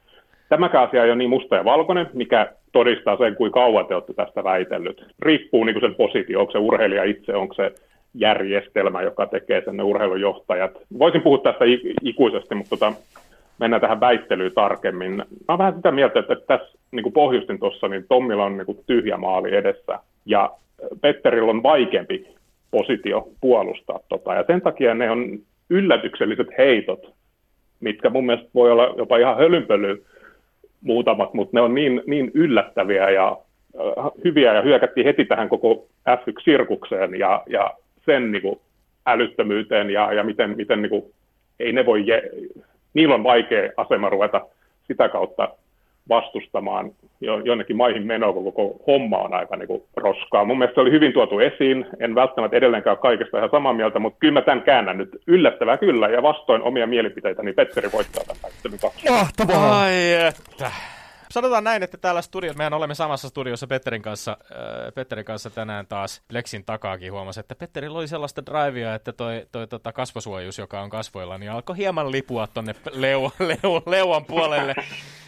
tämäkään asia ei ole niin musta ja valkoinen, mikä todistaa sen, kuinka kauan te olette tästä väitellyt. Riippuu niin sen positio, onko se urheilija itse, onko se järjestelmä, joka tekee sen urheilujohtajat. Voisin puhua tästä ikuisesti, mutta tota, mennään tähän väittelyyn tarkemmin. Mä oon vähän sitä mieltä, että tässä niin kuin pohjustin tuossa, niin Tommilla on niin kuin tyhjä maali edessä, ja Petterillä on vaikeampi positio puolustaa tota, ja sen takia ne on yllätykselliset heitot, mitkä mun mielestä voi olla jopa ihan hölynpöly muutamat, mutta ne on niin, niin yllättäviä ja hyviä ja hyökättiin heti tähän koko F1-sirkukseen ja, ja sen niin kuin, älyttömyyteen ja, ja miten, miten niin kuin, ei ne voi, je, niillä on vaikea asema ruveta sitä kautta vastustamaan jo, jonnekin maihin menoa, kun koko homma on aika niin kuin, roskaa. Mun mielestä se oli hyvin tuotu esiin, en välttämättä edelleenkään ole kaikesta ihan samaa mieltä, mutta kyllä mä tämän käännän nyt yllättävää kyllä, ja vastoin omia mielipiteitä, niin Petteri voittaa tämän väittelyn kaksi. Mahtavaa! Ai että. Sanotaan näin, että täällä studiossa, mehän olemme samassa studiossa Petterin kanssa, äh, Petterin kanssa tänään taas Lexin takaakin huomasi, että Petterillä oli sellaista drivea, että toi, toi tota kasvosuojus, joka on kasvoilla, niin alkoi hieman lipua tonne leu, leu, leuan puolelle.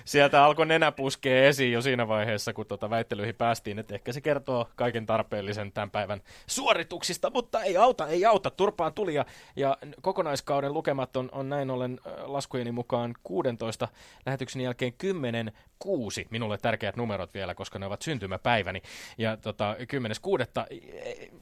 Sieltä alkoi nenä puskea esiin jo siinä vaiheessa, kun tota väittelyihin päästiin, että ehkä se kertoo kaiken tarpeellisen tämän päivän suorituksista, mutta ei auta, ei auta, turpaan tuli ja, ja kokonaiskauden lukemat on, on näin ollen äh, laskujeni mukaan 16 lähetyksen jälkeen 10 kuusi, minulle tärkeät numerot vielä, koska ne ovat syntymäpäiväni. Ja tota, 10.6.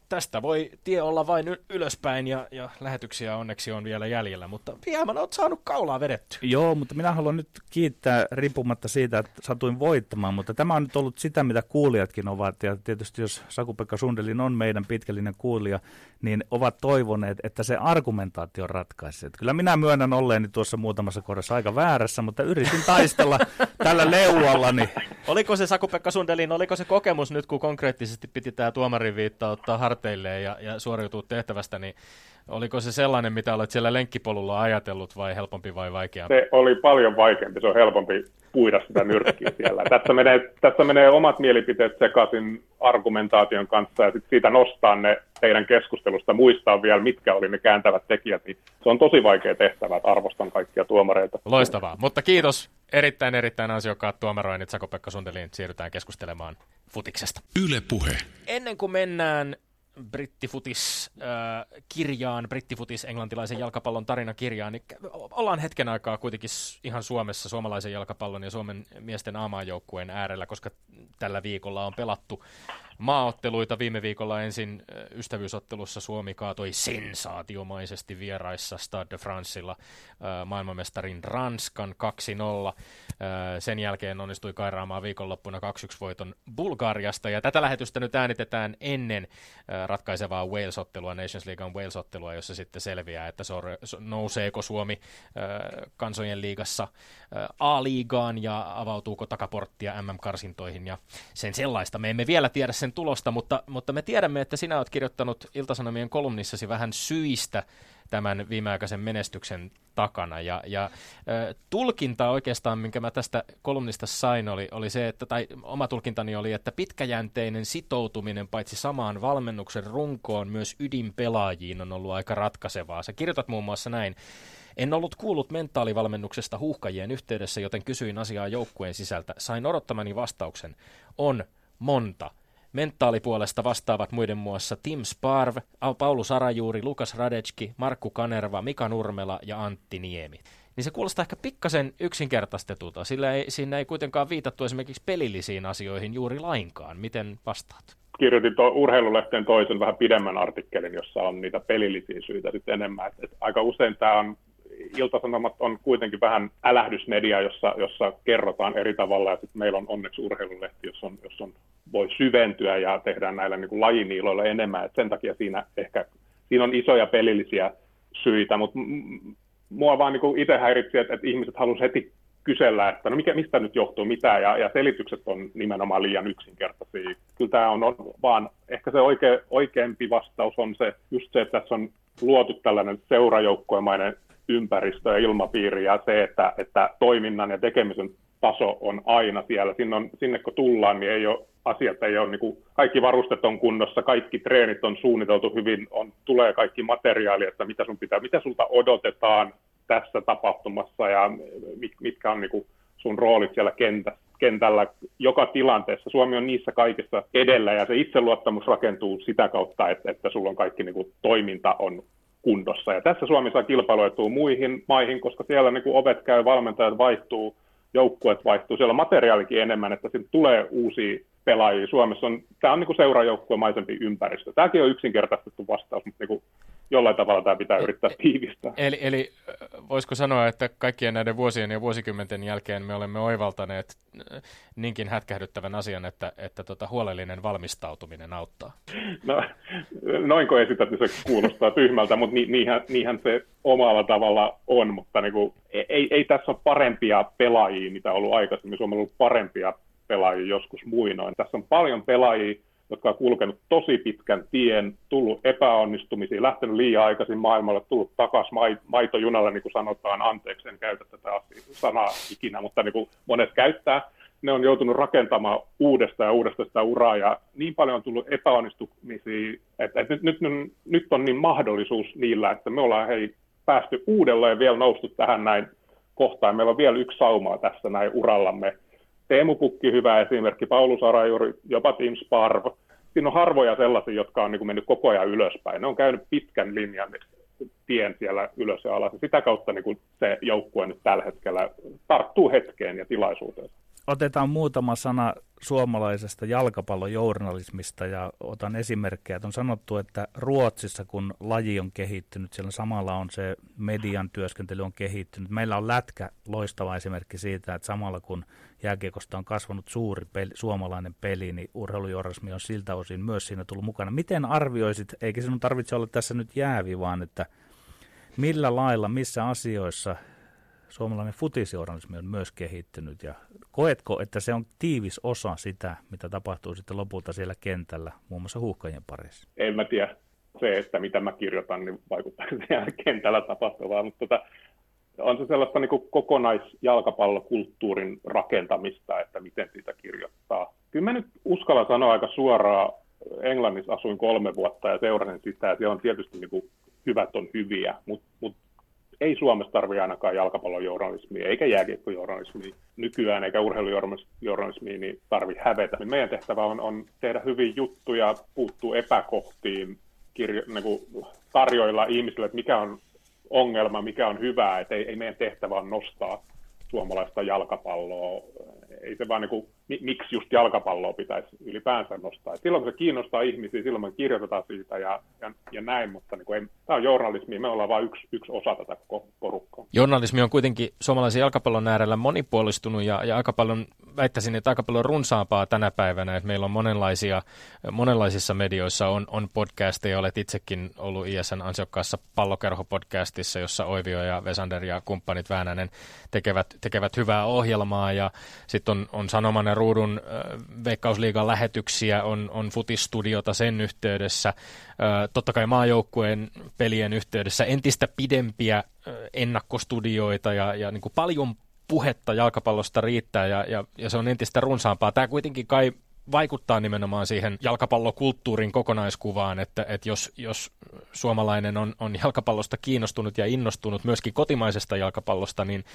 tästä voi tie olla vain ylöspäin ja, ja lähetyksiä onneksi on vielä jäljellä, mutta hieman olet saanut kaulaa vedetty. Joo, mutta minä haluan nyt kiittää riippumatta siitä, että satuin voittamaan, mutta tämä on nyt ollut sitä, mitä kuulijatkin ovat, ja tietysti jos Saku-Pekka Sundelin on meidän pitkällinen kuulija, niin ovat toivoneet, että se argumentaatio ratkaisi. Että kyllä minä myönnän olleeni tuossa muutamassa kohdassa aika väärässä, mutta yritin taistella tällä leuallani. Oliko se Saku-Pekka Sundelin, oliko se kokemus nyt, kun konkreettisesti piti tämä tuomarin viitta ottaa harteilleen ja, ja suoriutua tehtävästä, niin oliko se sellainen, mitä olet siellä lenkkipolulla ajatellut vai helpompi vai vaikeampi? Se oli paljon vaikeampi, se on helpompi puida sitä nyrkkiä siellä. Tässä menee, tässä menee omat mielipiteet sekaisin argumentaation kanssa ja sit siitä nostaa ne teidän keskustelusta, muistaa vielä, mitkä oli ne kääntävät tekijät. Niin se on tosi vaikea tehtävä, että arvostan kaikkia tuomareita. Loistavaa, mutta kiitos erittäin erittäin ansiokkaat tuomaroinnit Sako-Pekka Sundelin. Siirrytään keskustelemaan futiksesta. Yle Puhe. Ennen kuin mennään brittifutis äh, kirjaan, brittifutis englantilaisen jalkapallon tarinakirjaan, niin ollaan hetken aikaa kuitenkin ihan Suomessa suomalaisen jalkapallon ja Suomen miesten aamajoukkueen äärellä, koska tällä viikolla on pelattu maaotteluita. Viime viikolla ensin ystävyysottelussa Suomi kaatoi sensaatiomaisesti vieraissa Stade de Francella maailmanmestarin Ranskan 2-0. Sen jälkeen onnistui kairaamaan viikonloppuna 2-1 voiton Bulgariasta. Ja tätä lähetystä nyt äänitetään ennen ratkaisevaa Wales-ottelua, Nations Leaguean Wales-ottelua, jossa sitten selviää, että nouseeko Suomi kansojen liigassa A-liigaan ja avautuuko takaporttia MM-karsintoihin ja sen sellaista. Me emme vielä tiedä sen tulosta, mutta, mutta me tiedämme, että sinä olet kirjoittanut Iltasanomien kolumnissasi vähän syistä tämän viimeaikaisen menestyksen takana. Ja, ja tulkinta oikeastaan, minkä mä tästä kolumnista sain, oli, oli se, että, tai oma tulkintani oli, että pitkäjänteinen sitoutuminen paitsi samaan valmennuksen runkoon, myös ydinpelaajiin on ollut aika ratkaisevaa. Sä kirjoitat muun muassa näin. En ollut kuullut mentaalivalmennuksesta huuhkajien yhteydessä, joten kysyin asiaa joukkueen sisältä. Sain odottamani vastauksen. On monta. Mentaalipuolesta vastaavat muiden muassa Tim Sparv, Paulu Sarajuuri, Lukas Radecki, Markku Kanerva, Mika Nurmela ja Antti Niemi. Niin se kuulostaa ehkä pikkasen yksinkertaistetulta, sillä ei, siinä ei kuitenkaan viitattu esimerkiksi pelillisiin asioihin juuri lainkaan. Miten vastaat? Kirjoitin tuo urheilulehteen toisen vähän pidemmän artikkelin, jossa on niitä pelillisiä syitä sitten enemmän. Et, et aika usein tämä on Iltasanomat on kuitenkin vähän älähdysmedia, jossa, jossa kerrotaan eri tavalla, sitten meillä on onneksi urheilulehti, jossa, on, jossa on, voi syventyä ja tehdään näillä niin kuin lajiniiloilla enemmän, et sen takia siinä ehkä siinä on isoja pelillisiä syitä, mutta mua vaan niin itse häiritsi, että, että ihmiset halusivat heti kysellä, että no mikä, mistä nyt johtuu mitä, ja, ja selitykset on nimenomaan liian yksinkertaisia. Kyllä tämä on, on vaan, ehkä se oike, oikeampi vastaus on se, just se, että tässä on luotu tällainen seurajoukkoemainen ympäristö ja ilmapiiri ja se, että, että toiminnan ja tekemisen taso on aina siellä. Sinne, on, sinne kun tullaan, niin ei ole, asiat ei ole, niin kuin, kaikki varustet on kunnossa, kaikki treenit on suunniteltu hyvin, on, tulee kaikki materiaali, että mitä sun pitää, mitä sulta odotetaan tässä tapahtumassa ja mitkä on niin kuin, sun roolit siellä kentässä kentällä joka tilanteessa. Suomi on niissä kaikissa edellä ja se itseluottamus rakentuu sitä kautta, että, että sulla on kaikki niin kuin, toiminta on kunnossa. Ja tässä Suomi saa kilpailuetua muihin maihin, koska siellä niin kuin ovet käy, valmentajat vaihtuu, joukkueet vaihtuu, siellä on materiaalikin enemmän, että sinne tulee uusia pelaajia. Suomessa on, tämä on niin kuin seurajoukkuemaisempi ympäristö. Tämäkin on yksinkertaistettu vastaus, mutta niin kuin jollain tavalla tämä pitää yrittää tiivistää. Eli, eli voisiko sanoa, että kaikkien näiden vuosien ja vuosikymmenten jälkeen me olemme oivaltaneet niinkin hätkähdyttävän asian, että, että tota, huolellinen valmistautuminen auttaa? No, noinko esität, niin se kuulostaa tyhmältä, mutta ni, niinhän, niinhän se omalla tavalla on, mutta niin kuin, ei, ei tässä ole parempia pelaajia, mitä on ollut aikaisemmin. Suomella on ollut parempia pelaajia joskus muinoin. Tässä on paljon pelaajia, jotka on kulkenut tosi pitkän tien, tullut epäonnistumisia, lähtenyt liian aikaisin maailmalle, tullut takaisin maitojunalle, niin kuin sanotaan, anteeksi, en käytä tätä sanaa ikinä, mutta niin kuin monet käyttää, ne on joutunut rakentamaan uudestaan ja uudestaan sitä uraa, ja niin paljon on tullut epäonnistumisia, että, että nyt, nyt, nyt on niin mahdollisuus niillä, että me ollaan hei, päästy uudelleen vielä noustu tähän näin kohtaan. Meillä on vielä yksi saumaa tässä näin urallamme, Teemu Pukki hyvä esimerkki, Paulus Arajuri, jopa Tim Sparv. Siinä on harvoja sellaisia, jotka on niin kuin mennyt koko ajan ylöspäin. Ne on käynyt pitkän linjan tien siellä ylös ja alas. Sitä kautta niin kuin se joukkue nyt tällä hetkellä tarttuu hetkeen ja tilaisuuteen. Otetaan muutama sana suomalaisesta jalkapallojournalismista ja otan esimerkkejä. On sanottu, että Ruotsissa kun laji on kehittynyt, siellä samalla on se median työskentely on kehittynyt. Meillä on lätkä loistava esimerkki siitä, että samalla kun jääkiekosta on kasvanut suuri peli, suomalainen peli, niin urheilujournalismi on siltä osin myös siinä tullut mukana. Miten arvioisit, eikä sinun tarvitse olla tässä nyt jäävi, vaan että millä lailla, missä asioissa suomalainen futisjournalismi on myös kehittynyt ja koetko, että se on tiivis osa sitä, mitä tapahtuu sitten lopulta siellä kentällä, muun muassa huuhkajien parissa? En mä tiedä se, että mitä mä kirjoitan, niin vaikuttaa siellä kentällä tapahtuvaan, mutta tota, on se sellaista niin kokonaisjalkapallokulttuurin rakentamista, että miten sitä kirjoittaa. Kyllä mä nyt uskallan sanoa aika suoraan, Englannissa asuin kolme vuotta ja seurasin sitä, että on tietysti niin kuin hyvät on hyviä, mutta mut ei Suomessa tarvitse ainakaan jalkapallojournalismia eikä jääkiekkojournalismia nykyään eikä urheilujournalismia niin tarvitse hävetä. Meidän tehtävä on, on tehdä hyvin juttuja, puuttuu epäkohtiin, kirjo, niin kuin tarjoilla ihmisille, että mikä on ongelma, mikä on hyvää, että ei, ei meidän tehtävä on nostaa suomalaista jalkapalloa. Ei se vaan niin kuin, miksi just jalkapalloa pitäisi ylipäänsä nostaa. Et silloin kun se kiinnostaa ihmisiä, silloin me kirjoitetaan siitä ja, ja, ja näin, mutta niin ei, tämä on journalismi, me ollaan vain yksi, yksi osa tätä koko porukkaa. Journalismi on kuitenkin suomalaisen jalkapallon äärellä monipuolistunut ja, ja aika paljon, väittäisin, että aika paljon runsaampaa tänä päivänä, että meillä on monenlaisia, monenlaisissa medioissa on, on podcasteja, olet itsekin ollut ISN ansiokkaassa pallokerho-podcastissa, jossa Oivio ja Vesander ja kumppanit Väänänen tekevät, tekevät hyvää ohjelmaa ja sitten on, on Sanomanen Ruudun Veikkausliigan lähetyksiä, on, on futistudiota sen yhteydessä, totta kai maajoukkueen pelien yhteydessä entistä pidempiä ennakkostudioita ja, ja niin kuin paljon puhetta jalkapallosta riittää ja, ja, ja se on entistä runsaampaa. Tämä kuitenkin kai vaikuttaa nimenomaan siihen jalkapallokulttuurin kokonaiskuvaan, että, että jos, jos suomalainen on, on jalkapallosta kiinnostunut ja innostunut myöskin kotimaisesta jalkapallosta, niin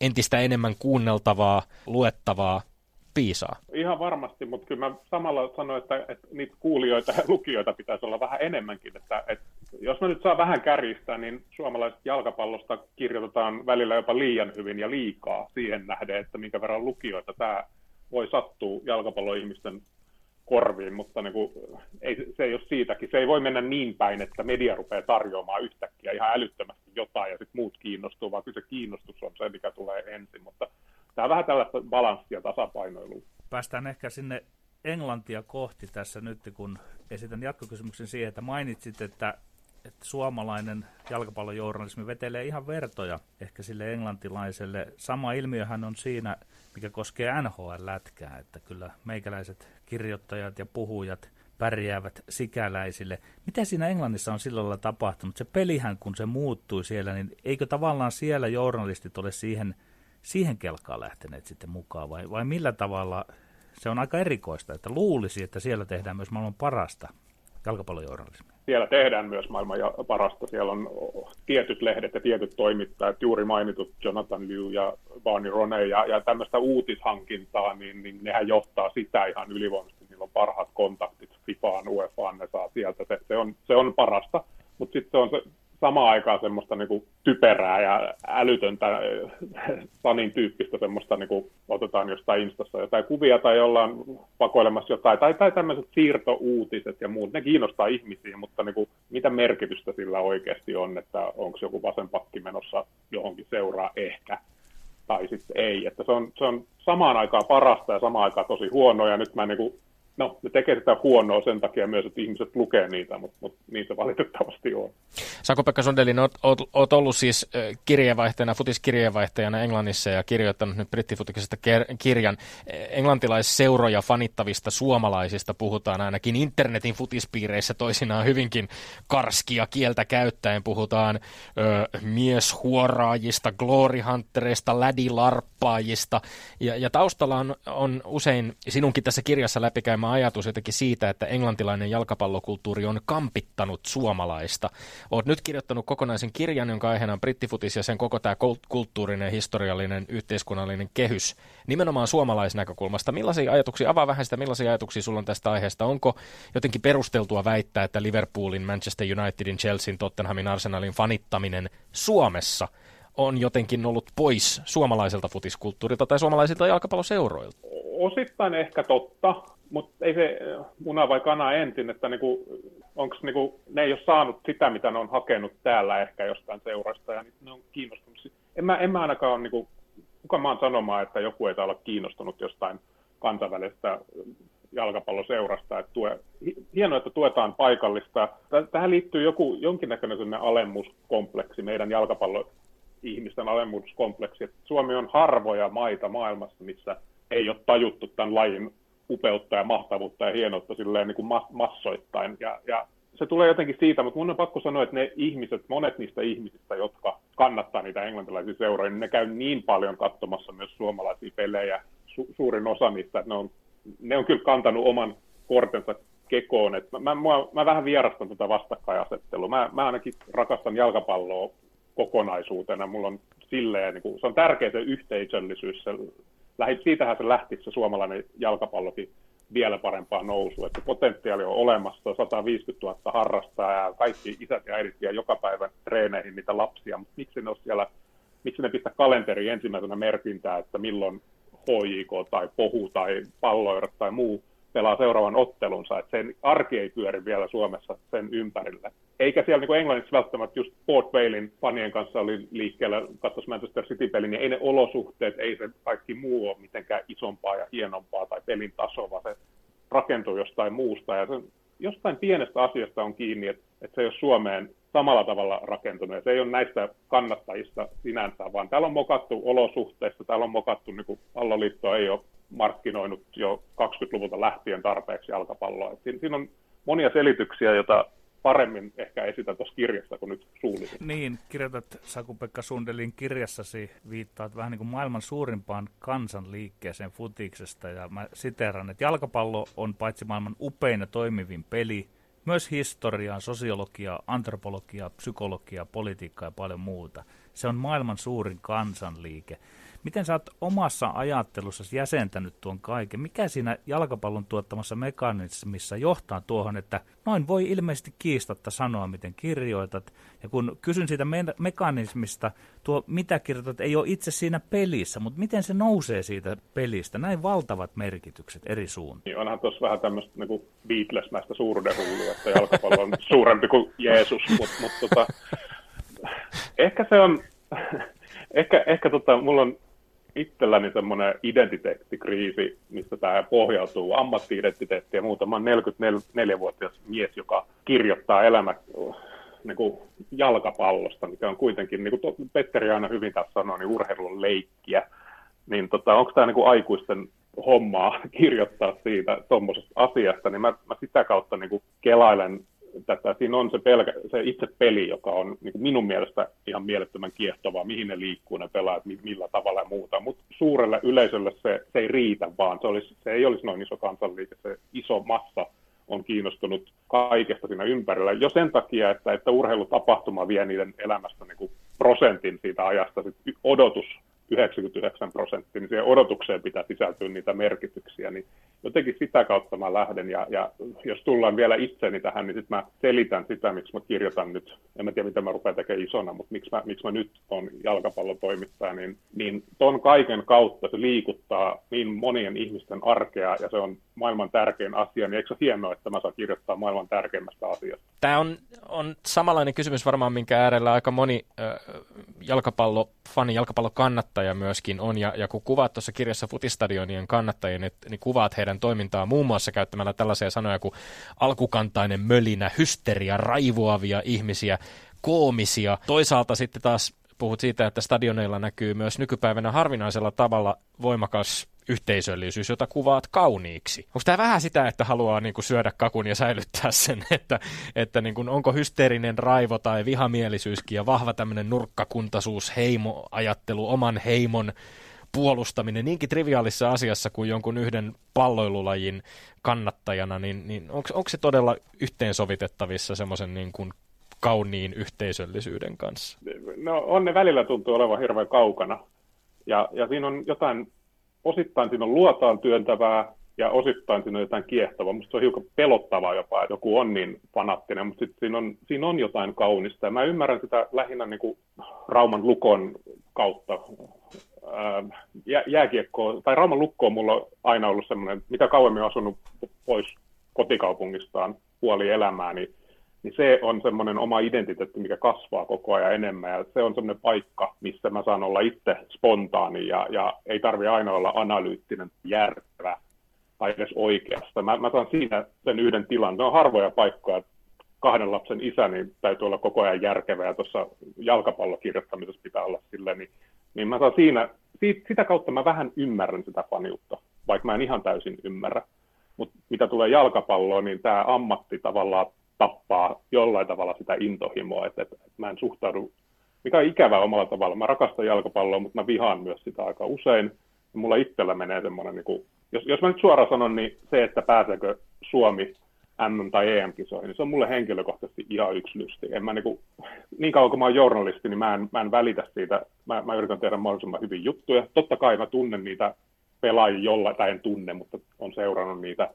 entistä enemmän kuunneltavaa, luettavaa piisaa. Ihan varmasti, mutta kyllä mä samalla sanoin, että, että niitä kuulijoita ja lukijoita pitäisi olla vähän enemmänkin. Että, että jos mä nyt saan vähän kärjistää, niin suomalaiset jalkapallosta kirjoitetaan välillä jopa liian hyvin ja liikaa siihen nähden, että minkä verran lukijoita tämä voi sattua jalkapalloihmisten korviin, mutta niin kuin, ei, se ei ole siitäkin. Se ei voi mennä niin päin, että media rupeaa tarjoamaan yhtäkkiä ihan älyttömästi jotain ja sitten muut kiinnostuu, vaan kyllä se kiinnostus on se, mikä tulee ensin. Mutta tämä on vähän tällaista balanssia tasapainoilua. Päästään ehkä sinne Englantia kohti tässä nyt, kun esitän jatkokysymyksen siihen, että mainitsit, että, että suomalainen jalkapallojournalismi vetelee ihan vertoja ehkä sille englantilaiselle. Sama ilmiöhän on siinä, mikä koskee NHL-lätkää, että kyllä meikäläiset kirjoittajat ja puhujat pärjäävät sikäläisille. Mitä siinä Englannissa on sillä lailla tapahtunut? Se pelihän, kun se muuttui siellä, niin eikö tavallaan siellä journalistit ole siihen, siihen kelkaan lähteneet sitten mukaan, vai, vai millä tavalla se on aika erikoista, että luulisi, että siellä tehdään myös maailman parasta jalkapallojournalismia. Siellä tehdään myös maailman parasta. Siellä on tietyt lehdet ja tietyt toimittajat, juuri mainitut Jonathan Liu ja Barney Rone ja, ja tämmöistä uutishankintaa, niin, niin nehän johtaa sitä ihan ylivoimaisesti. Niillä on parhaat kontaktit FIFAan, UEFAan, ne saa sieltä. Se, se, on, se on parasta. Mutta sitten se on se samaan aikaan semmoista niin kuin typerää ja älytöntä Sanin tyyppistä semmoista, niin kuin otetaan jostain Instassa jotain kuvia tai ollaan pakoilemassa jotain, tai, tai tämmöiset siirtouutiset ja muut, ne kiinnostaa ihmisiä, mutta niin kuin, mitä merkitystä sillä oikeasti on, että onko joku vasen pakki menossa johonkin seuraa ehkä, tai sitten ei, että se on, se on samaan aikaan parasta ja samaan aikaan tosi huonoa, ja nyt mä niin kuin no, ne tekee sitä huonoa sen takia myös, että ihmiset lukee niitä, mutta, mutta se valitettavasti on. Sako-Pekka Sondelin, olet, olet, olet ollut siis kirjeenvaihtajana, futiskirjeenvaihtajana Englannissa ja kirjoittanut nyt brittifutiksesta kirjan. Englantilaisseuroja fanittavista suomalaisista puhutaan ainakin internetin futispiireissä toisinaan hyvinkin karskia kieltä käyttäen. Puhutaan ö, mieshuoraajista, gloryhuntereista, lädilarppaajista ja, ja taustalla on, on usein sinunkin tässä kirjassa läpikäymä ajatus jotenkin siitä, että englantilainen jalkapallokulttuuri on kampittanut suomalaista. Olet nyt kirjoittanut kokonaisen kirjan, jonka aiheena on brittifutis ja sen koko tämä kulttuurinen, historiallinen, yhteiskunnallinen kehys nimenomaan suomalaisnäkökulmasta. Millaisia ajatuksia, avaa vähän sitä, millaisia ajatuksia sulla on tästä aiheesta? Onko jotenkin perusteltua väittää, että Liverpoolin, Manchester Unitedin, Chelseain, Tottenhamin, Arsenalin fanittaminen Suomessa on jotenkin ollut pois suomalaiselta futiskulttuurilta tai suomalaisilta jalkapalloseuroilta? Osittain ehkä totta, mutta ei se muna vai kana ensin, että niinku, onko niinku, ne ei ole saanut sitä, mitä ne on hakenut täällä ehkä jostain seurasta, ja ne on kiinnostunut. En mä, en mä ainakaan ole, niinku, kuka mä oon sanomaan, että joku ei olla kiinnostunut jostain kansainvälisestä jalkapalloseurasta. Että tue, hienoa, että tuetaan paikallista. Tähän liittyy joku jonkinnäköinen alemmuuskompleksi, meidän jalkapalloihmisten alemmuuskompleksi. Että Suomi on harvoja maita maailmassa, missä ei ole tajuttu tämän lajin upeutta ja mahtavuutta ja hienoutta silleen niin kuin massoittain. Ja, ja se tulee jotenkin siitä, mutta mun on pakko sanoa, että ne ihmiset, monet niistä ihmisistä, jotka kannattaa niitä englantilaisia seuroja, niin ne käy niin paljon katsomassa myös suomalaisia pelejä, su- suurin osa niistä, että ne on, ne on kyllä kantanut oman kortensa kekoon. Että mä, mä, mä vähän vierastan tätä vastakkainasettelua. Mä, mä ainakin rakastan jalkapalloa kokonaisuutena. Mulla on silleen, niin kuin, se on tärkeä se yhteisöllisyys, se siitähän se lähti se suomalainen jalkapallokin vielä parempaa nousua, että potentiaali on olemassa, 150 000 harrastaa ja kaikki isät ja äidit vie joka päivä treeneihin niitä lapsia, mutta miksi ne, siellä, miksi ne pistä kalenteriin ensimmäisenä merkintää, että milloin HJK tai Pohu tai Palloirat tai muu pelaa seuraavan ottelunsa, että sen arki ei pyöri vielä Suomessa sen ympärillä. Eikä siellä niin Englannissa välttämättä just Port Valein fanien kanssa oli liikkeellä, katsoisi Manchester City-pelin, niin ei ne olosuhteet, ei se kaikki muu ole mitenkään isompaa ja hienompaa tai pelin taso, vaan se rakentuu jostain muusta. Ja se, jostain pienestä asiasta on kiinni, että, että se ei ole Suomeen samalla tavalla rakentunut. Ja se ei ole näistä kannattajista sinänsä, vaan täällä on mokattu olosuhteista, täällä on mokattu, niin kuin ei ole markkinoinut jo 20-luvulta lähtien tarpeeksi jalkapalloa. Siinä, siinä on monia selityksiä, joita paremmin ehkä esitän tuossa kirjassa kuin nyt suullisesti. Niin, kirjoitat Saku-Pekka Sundelin kirjassasi, viittaat vähän niin kuin maailman suurimpaan kansanliikkeeseen futiksesta, ja mä siteeran, että jalkapallo on paitsi maailman upein ja toimivin peli, myös historiaa, sosiologiaa, antropologiaa, psykologiaa, politiikkaa ja paljon muuta. Se on maailman suurin kansanliike. Miten sä oot omassa ajattelussa jäsentänyt tuon kaiken? Mikä siinä jalkapallon tuottamassa mekanismissa johtaa tuohon, että noin voi ilmeisesti kiistatta sanoa, miten kirjoitat. Ja kun kysyn siitä me- mekanismista, tuo mitä kirjoitat ei ole itse siinä pelissä, mutta miten se nousee siitä pelistä? Näin valtavat merkitykset eri suuntiin. Niin onhan tuossa vähän tämmöistä niin Beatles-mäistä suurudenhullua, että jalkapallo on suurempi kuin Jeesus, mutta mut, tota, ehkä se on, ehkä, ehkä tota, mulla on itselläni semmoinen identiteettikriisi, mistä tämä pohjautuu, ammatti-identiteetti ja muuta. Mä oon 44-vuotias mies, joka kirjoittaa elämä niin kuin jalkapallosta, mikä on kuitenkin, niin kuin Petteri aina hyvin tässä sanoi, niin urheilun leikkiä. Niin tota, onko tämä niin kuin aikuisten hommaa kirjoittaa siitä tuommoisesta asiasta, niin mä, mä sitä kautta niin kuin kelailen tätä, siinä on se, pelkä, se itse peli, joka on niin kuin minun mielestä ihan mielettömän kiehtovaa, mihin ne liikkuu, ne pelaat, millä tavalla ja muuta. Mutta suurelle yleisölle se, se ei riitä, vaan se, olisi, se ei olisi noin iso kansanliike, se iso massa on kiinnostunut kaikesta siinä ympärillä. Jo sen takia, että, että urheilutapahtuma vie niiden elämästä niin kuin prosentin siitä ajasta. Sit odotus 99 prosenttia, niin siihen odotukseen pitää sisältyä niitä merkityksiä, niin jotenkin sitä kautta mä lähden, ja, ja jos tullaan vielä itseni tähän, niin sitten mä selitän sitä, miksi mä kirjoitan nyt, en mä tiedä mitä mä rupean tekemään isona, mutta miksi mä, miksi mä nyt on jalkapallotoimittaja, niin, niin ton kaiken kautta se liikuttaa niin monien ihmisten arkea, ja se on maailman tärkein asia, niin eikö se hienoa, että mä saan kirjoittaa maailman tärkeimmästä asiasta? Tämä on, on samanlainen kysymys varmaan, minkä äärellä aika moni äh, jalkapallofani, jalkapallokannattaja myöskin on, ja, ja kun kuvaat tuossa kirjassa Futistadionien kannattajien, niin, niin kuvaat heidän toimintaa muun muassa käyttämällä tällaisia sanoja kuin alkukantainen mölinä, hysteria, raivoavia ihmisiä, koomisia. Toisaalta sitten taas puhut siitä, että stadioneilla näkyy myös nykypäivänä harvinaisella tavalla voimakas yhteisöllisyys, jota kuvaat kauniiksi. Onko tämä vähän sitä, että haluaa niin kuin syödä kakun ja säilyttää sen, että, että niin kuin, onko hysteerinen raivo tai vihamielisyyskin ja vahva tämmöinen nurkkakuntaisuus, heimoajattelu, oman heimon puolustaminen niinkin triviaalissa asiassa kuin jonkun yhden palloilulajin kannattajana, niin, niin onko, se todella yhteensovitettavissa semmoisen niin kuin kauniin yhteisöllisyyden kanssa? No on ne välillä tuntuu olevan hirveän kaukana. Ja, ja siinä on jotain osittain siinä on luotaan työntävää ja osittain siinä on jotain kiehtovaa. Minusta se on hiukan pelottavaa jopa, että joku on niin fanattinen, mutta sitten siinä on, siinä on jotain kaunista. Ja mä ymmärrän sitä lähinnä niin kuin Rauman lukon kautta. Ää, jääkiekko, tai Rauman lukko on mulla aina ollut semmoinen, mitä kauemmin on asunut pois kotikaupungistaan puoli elämää, niin niin se on semmoinen oma identiteetti, mikä kasvaa koko ajan enemmän, ja se on semmoinen paikka, missä mä saan olla itse spontaani, ja, ja ei tarvi aina olla analyyttinen, järkevä tai edes oikeasta. Mä, mä saan siinä sen yhden tilan. Ne on harvoja paikkoja, kahden lapsen isä, niin täytyy olla koko ajan järkevä, ja tuossa jalkapallokirjoittamisessa pitää olla silleen, niin, niin mä saan siinä, siitä, sitä kautta mä vähän ymmärrän sitä faniutta, vaikka mä en ihan täysin ymmärrä. Mutta mitä tulee jalkapalloon, niin tämä ammatti tavallaan tappaa jollain tavalla sitä intohimoa, että, että, mä en suhtaudu, mikä on ikävää omalla tavalla. Mä rakastan jalkapalloa, mutta mä vihaan myös sitä aika usein. Mulla itsellä menee semmoinen, niin kuin, jos, jos mä nyt suoraan sanon, niin se, että pääseekö Suomi M- tai EM-kisoihin, niin se on mulle henkilökohtaisesti ihan yksi lysti. En mä niin, kuin, niin kauan kuin mä oon journalisti, niin mä en, mä en välitä siitä. Mä, mä yritän tehdä mahdollisimman hyvin juttuja. Totta kai mä tunnen niitä pelaajia jollain, tai en tunne, mutta on seurannut niitä,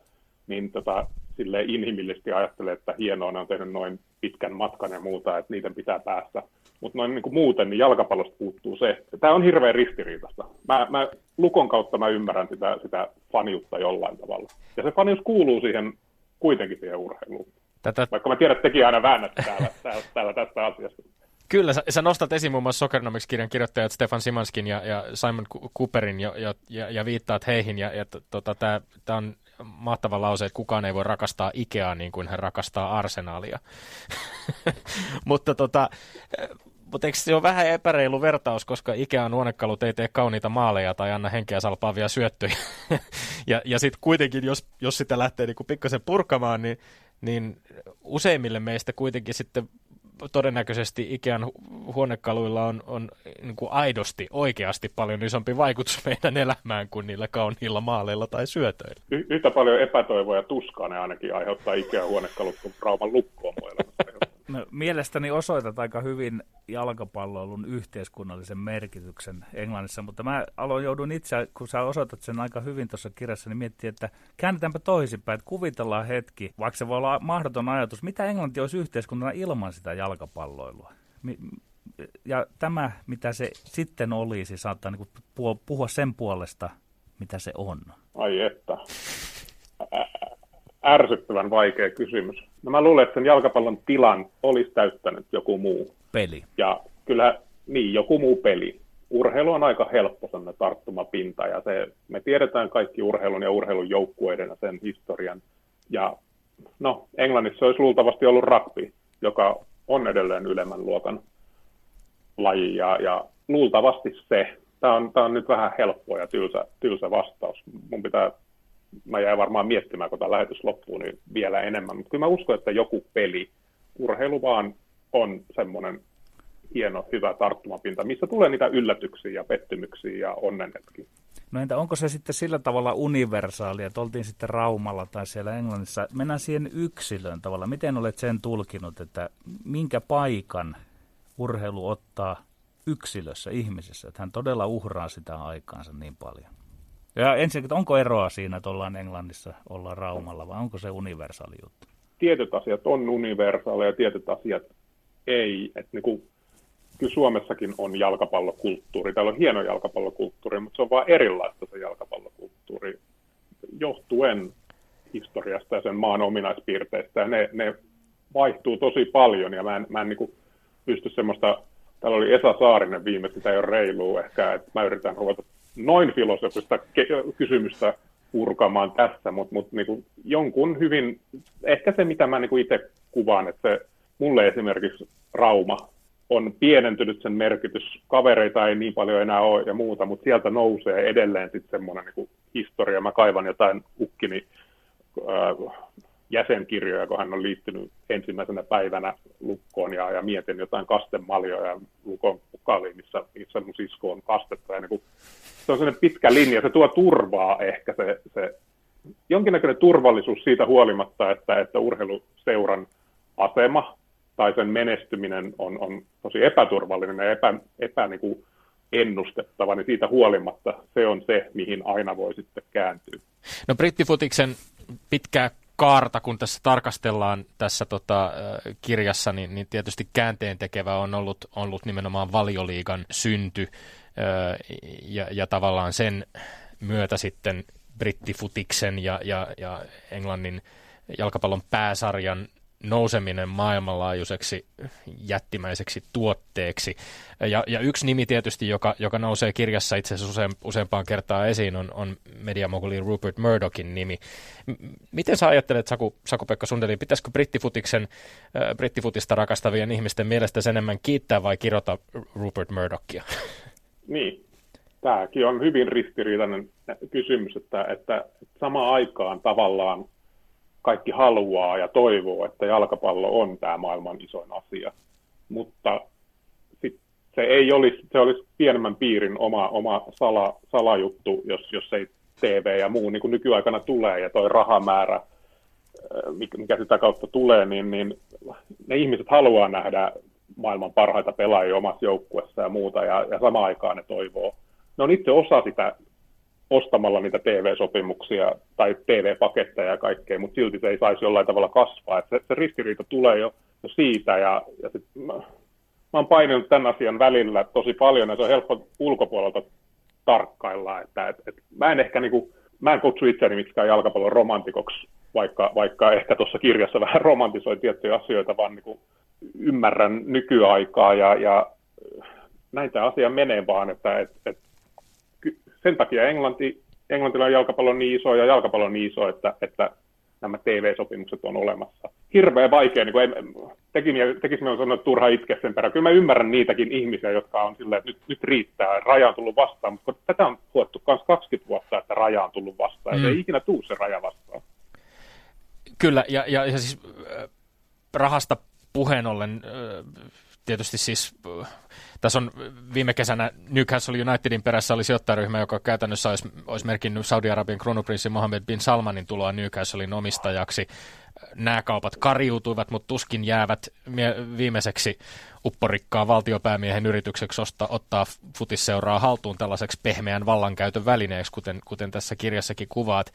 niin tota, sille inhimillisesti ajattelee, että hienoa, ne on tehnyt noin pitkän matkan ja muuta, että niiden pitää päästä. Mutta noin niin kuin muuten, niin jalkapallosta puuttuu se. Tämä on hirveän ristiriitasta. Mä, mä, Lukon kautta mä ymmärrän sitä, sitä faniutta jollain tavalla. Ja se fanius kuuluu siihen kuitenkin siihen urheiluun. Tätä... Vaikka mä tiedän, että tekin aina väännätte täällä, täällä, täällä tästä asiasta. Kyllä, sä, sä nostat esiin muun muassa Sokernomics-kirjan kirjoittajat Stefan Simanskin ja, ja Simon Cooperin ja, ja, ja, ja viittaat heihin. Ja, ja tota, tämä on mahtava lause, että kukaan ei voi rakastaa Ikeaa niin kuin hän rakastaa arsenaalia. mutta tota, mutta eikö se ole vähän epäreilu vertaus, koska Ikean huonekalut ei tee kauniita maaleja tai anna henkeä salpaavia syöttöjä. ja ja sitten kuitenkin, jos, jos sitä lähtee niinku pikkasen purkamaan, niin, niin useimmille meistä kuitenkin sitten todennäköisesti Ikean huonekaluilla on, on niin kuin aidosti, oikeasti paljon isompi vaikutus meidän elämään kuin niillä kauniilla maaleilla tai syötöillä. Y- yhtä paljon epätoivoa ja tuskaa ne ainakin aiheuttaa Ikean huonekalut kuin Rauman lukkoon No, mielestäni osoitat aika hyvin jalkapalloilun yhteiskunnallisen merkityksen Englannissa, mutta mä aloin joudun itse, kun sä osoitat sen aika hyvin tuossa kirjassa, niin miettiä, että käännetäänpä toisinpäin, että kuvitellaan hetki, vaikka se voi olla mahdoton ajatus, mitä Englanti olisi yhteiskuntana ilman sitä jalkapalloilua. Ja tämä, mitä se sitten olisi, saattaa niin puhua sen puolesta, mitä se on. Ai että ärsyttävän vaikea kysymys. No mä luulen, että sen jalkapallon tilan olisi täyttänyt joku muu. Peli. Ja kyllä, niin, joku muu peli. Urheilu on aika helppo sellainen tarttumapinta, ja se, me tiedetään kaikki urheilun ja urheilun joukkueiden ja sen historian. Ja no, Englannissa olisi luultavasti ollut rugby, joka on edelleen ylemmän luokan laji, ja, ja luultavasti se. Tämä on, tämä on nyt vähän helppo ja tylsä, tylsä vastaus. Mun pitää mä jäin varmaan miettimään, kun tämä lähetys loppuu, niin vielä enemmän. Mutta kyllä mä uskon, että joku peli, urheilu vaan on semmoinen hieno, hyvä tarttumapinta, missä tulee niitä yllätyksiä ja pettymyksiä ja onnenhetkiä. No entä onko se sitten sillä tavalla universaalia, että oltiin sitten Raumalla tai siellä Englannissa, mennään siihen yksilön tavalla. Miten olet sen tulkinut, että minkä paikan urheilu ottaa yksilössä, ihmisessä, että hän todella uhraa sitä aikaansa niin paljon? Ja ensinnäkin, onko eroa siinä, että ollaan Englannissa, ollaan Raumalla, vai onko se universaali juttu? Tietyt asiat on universaaleja, tietyt asiat ei. Että niin kuin, kyllä Suomessakin on jalkapallokulttuuri. Täällä on hieno jalkapallokulttuuri, mutta se on vain erilaista se jalkapallokulttuuri johtuen historiasta ja sen maan ominaispiirteistä. Ja ne, ne vaihtuu tosi paljon ja mä en, mä en niin kuin pysty semmoista, täällä oli Esa Saarinen viimeksi, sitä ei ole reilua ehkä, että mä yritän ruveta noin filosofista kysymystä purkamaan tässä, mutta mut, niinku jonkun hyvin, ehkä se mitä mä niinku itse kuvaan, että se, mulle esimerkiksi Rauma on pienentynyt sen merkitys, kavereita ei niin paljon enää ole ja muuta, mutta sieltä nousee edelleen sitten semmoinen niinku historia, mä kaivan jotain ukkini äh, jäsenkirjoja, kun hän on liittynyt ensimmäisenä päivänä lukkoon ja, ja mietin jotain kastemaljoja ja lukon pukaliin, missä, missä mun sisko on kastettu. Ja niin kuin, se on sellainen pitkä linja, se tuo turvaa ehkä se, se jonkinnäköinen turvallisuus siitä huolimatta, että, että urheiluseuran asema tai sen menestyminen on, on tosi epäturvallinen ja epä, epä niin kuin ennustettava, niin siitä huolimatta se on se, mihin aina voi sitten kääntyä. No brittifutiksen pitkää kaarta, kun tässä tarkastellaan tässä tota, kirjassa, niin, niin tietysti käänteen tekevä on ollut, ollut nimenomaan valioliigan synty ja, ja tavallaan sen myötä sitten brittifutiksen ja, ja, ja Englannin jalkapallon pääsarjan nouseminen maailmanlaajuiseksi jättimäiseksi tuotteeksi. Ja, ja yksi nimi tietysti, joka, joka nousee kirjassa itse asiassa useen, useampaan kertaan esiin, on, on mediamoguli Rupert Murdochin nimi. M- miten sä ajattelet, Saku, Saku-Pekka Sundelin, pitäisikö brittifutiksen, äh, brittifutista rakastavien ihmisten mielestä sen enemmän kiittää vai kirjoita Rupert Murdochia? Niin, tämäkin on hyvin ristiriitainen kysymys, että, että samaan aikaan tavallaan kaikki haluaa ja toivoo, että jalkapallo on tämä maailman isoin asia. Mutta sit se ei olisi, se olisi pienemmän piirin oma, oma sala, salajuttu, jos, jos ei TV ja muu niin kuin nykyaikana tulee ja toi rahamäärä, mikä sitä kautta tulee, niin, niin ne ihmiset haluaa nähdä maailman parhaita pelaajia omassa joukkuessa ja muuta, ja, ja samaan aikaan ne toivoo. Ne on itse osa sitä ostamalla niitä TV-sopimuksia tai TV-paketteja ja kaikkea, mutta silti se ei saisi jollain tavalla kasvaa. Se, se ristiriita tulee jo siitä. Ja, ja sit mä, mä oon painanut tämän asian välillä tosi paljon ja se on helppo ulkopuolelta tarkkailla. Että, et, et, mä en ehkä niinku, mä en kutsu itseäni miksikään jalkapallon romantikoksi, vaikka, vaikka ehkä tuossa kirjassa vähän romantisoi tiettyjä asioita, vaan niinku ymmärrän nykyaikaa ja, ja näin tämä asia menee vaan, että et, et, sen takia Englanti, englantilainen jalkapallo on niin iso ja jalkapallo on niin iso, että, että nämä TV-sopimukset on olemassa. Hirveän vaikea, niin kuin ei, teki, tekisi minun sanoa, turha itkeä sen perään. Kyllä mä ymmärrän niitäkin ihmisiä, jotka on silleen, että nyt, nyt riittää, raja on tullut vastaan, mutta tätä on huottu myös 20 vuotta, että raja on tullut vastaan, mm. ja se ei ikinä tuu se raja vastaan. Kyllä, ja, ja, ja siis äh, rahasta puheen ollen, äh, tietysti siis tässä on viime kesänä Newcastle Unitedin perässä oli sijoittajaryhmä, joka käytännössä olisi, olisi merkinnyt Saudi-Arabian kruunuprinssi Mohammed bin Salmanin tuloa Newcastlein omistajaksi. Nämä kaupat kariutuivat, mutta tuskin jäävät viimeiseksi upporikkaa valtiopäämiehen yritykseksi ostaa, ottaa futisseuraa haltuun tällaiseksi pehmeän vallankäytön välineeksi, kuten, kuten tässä kirjassakin kuvaat.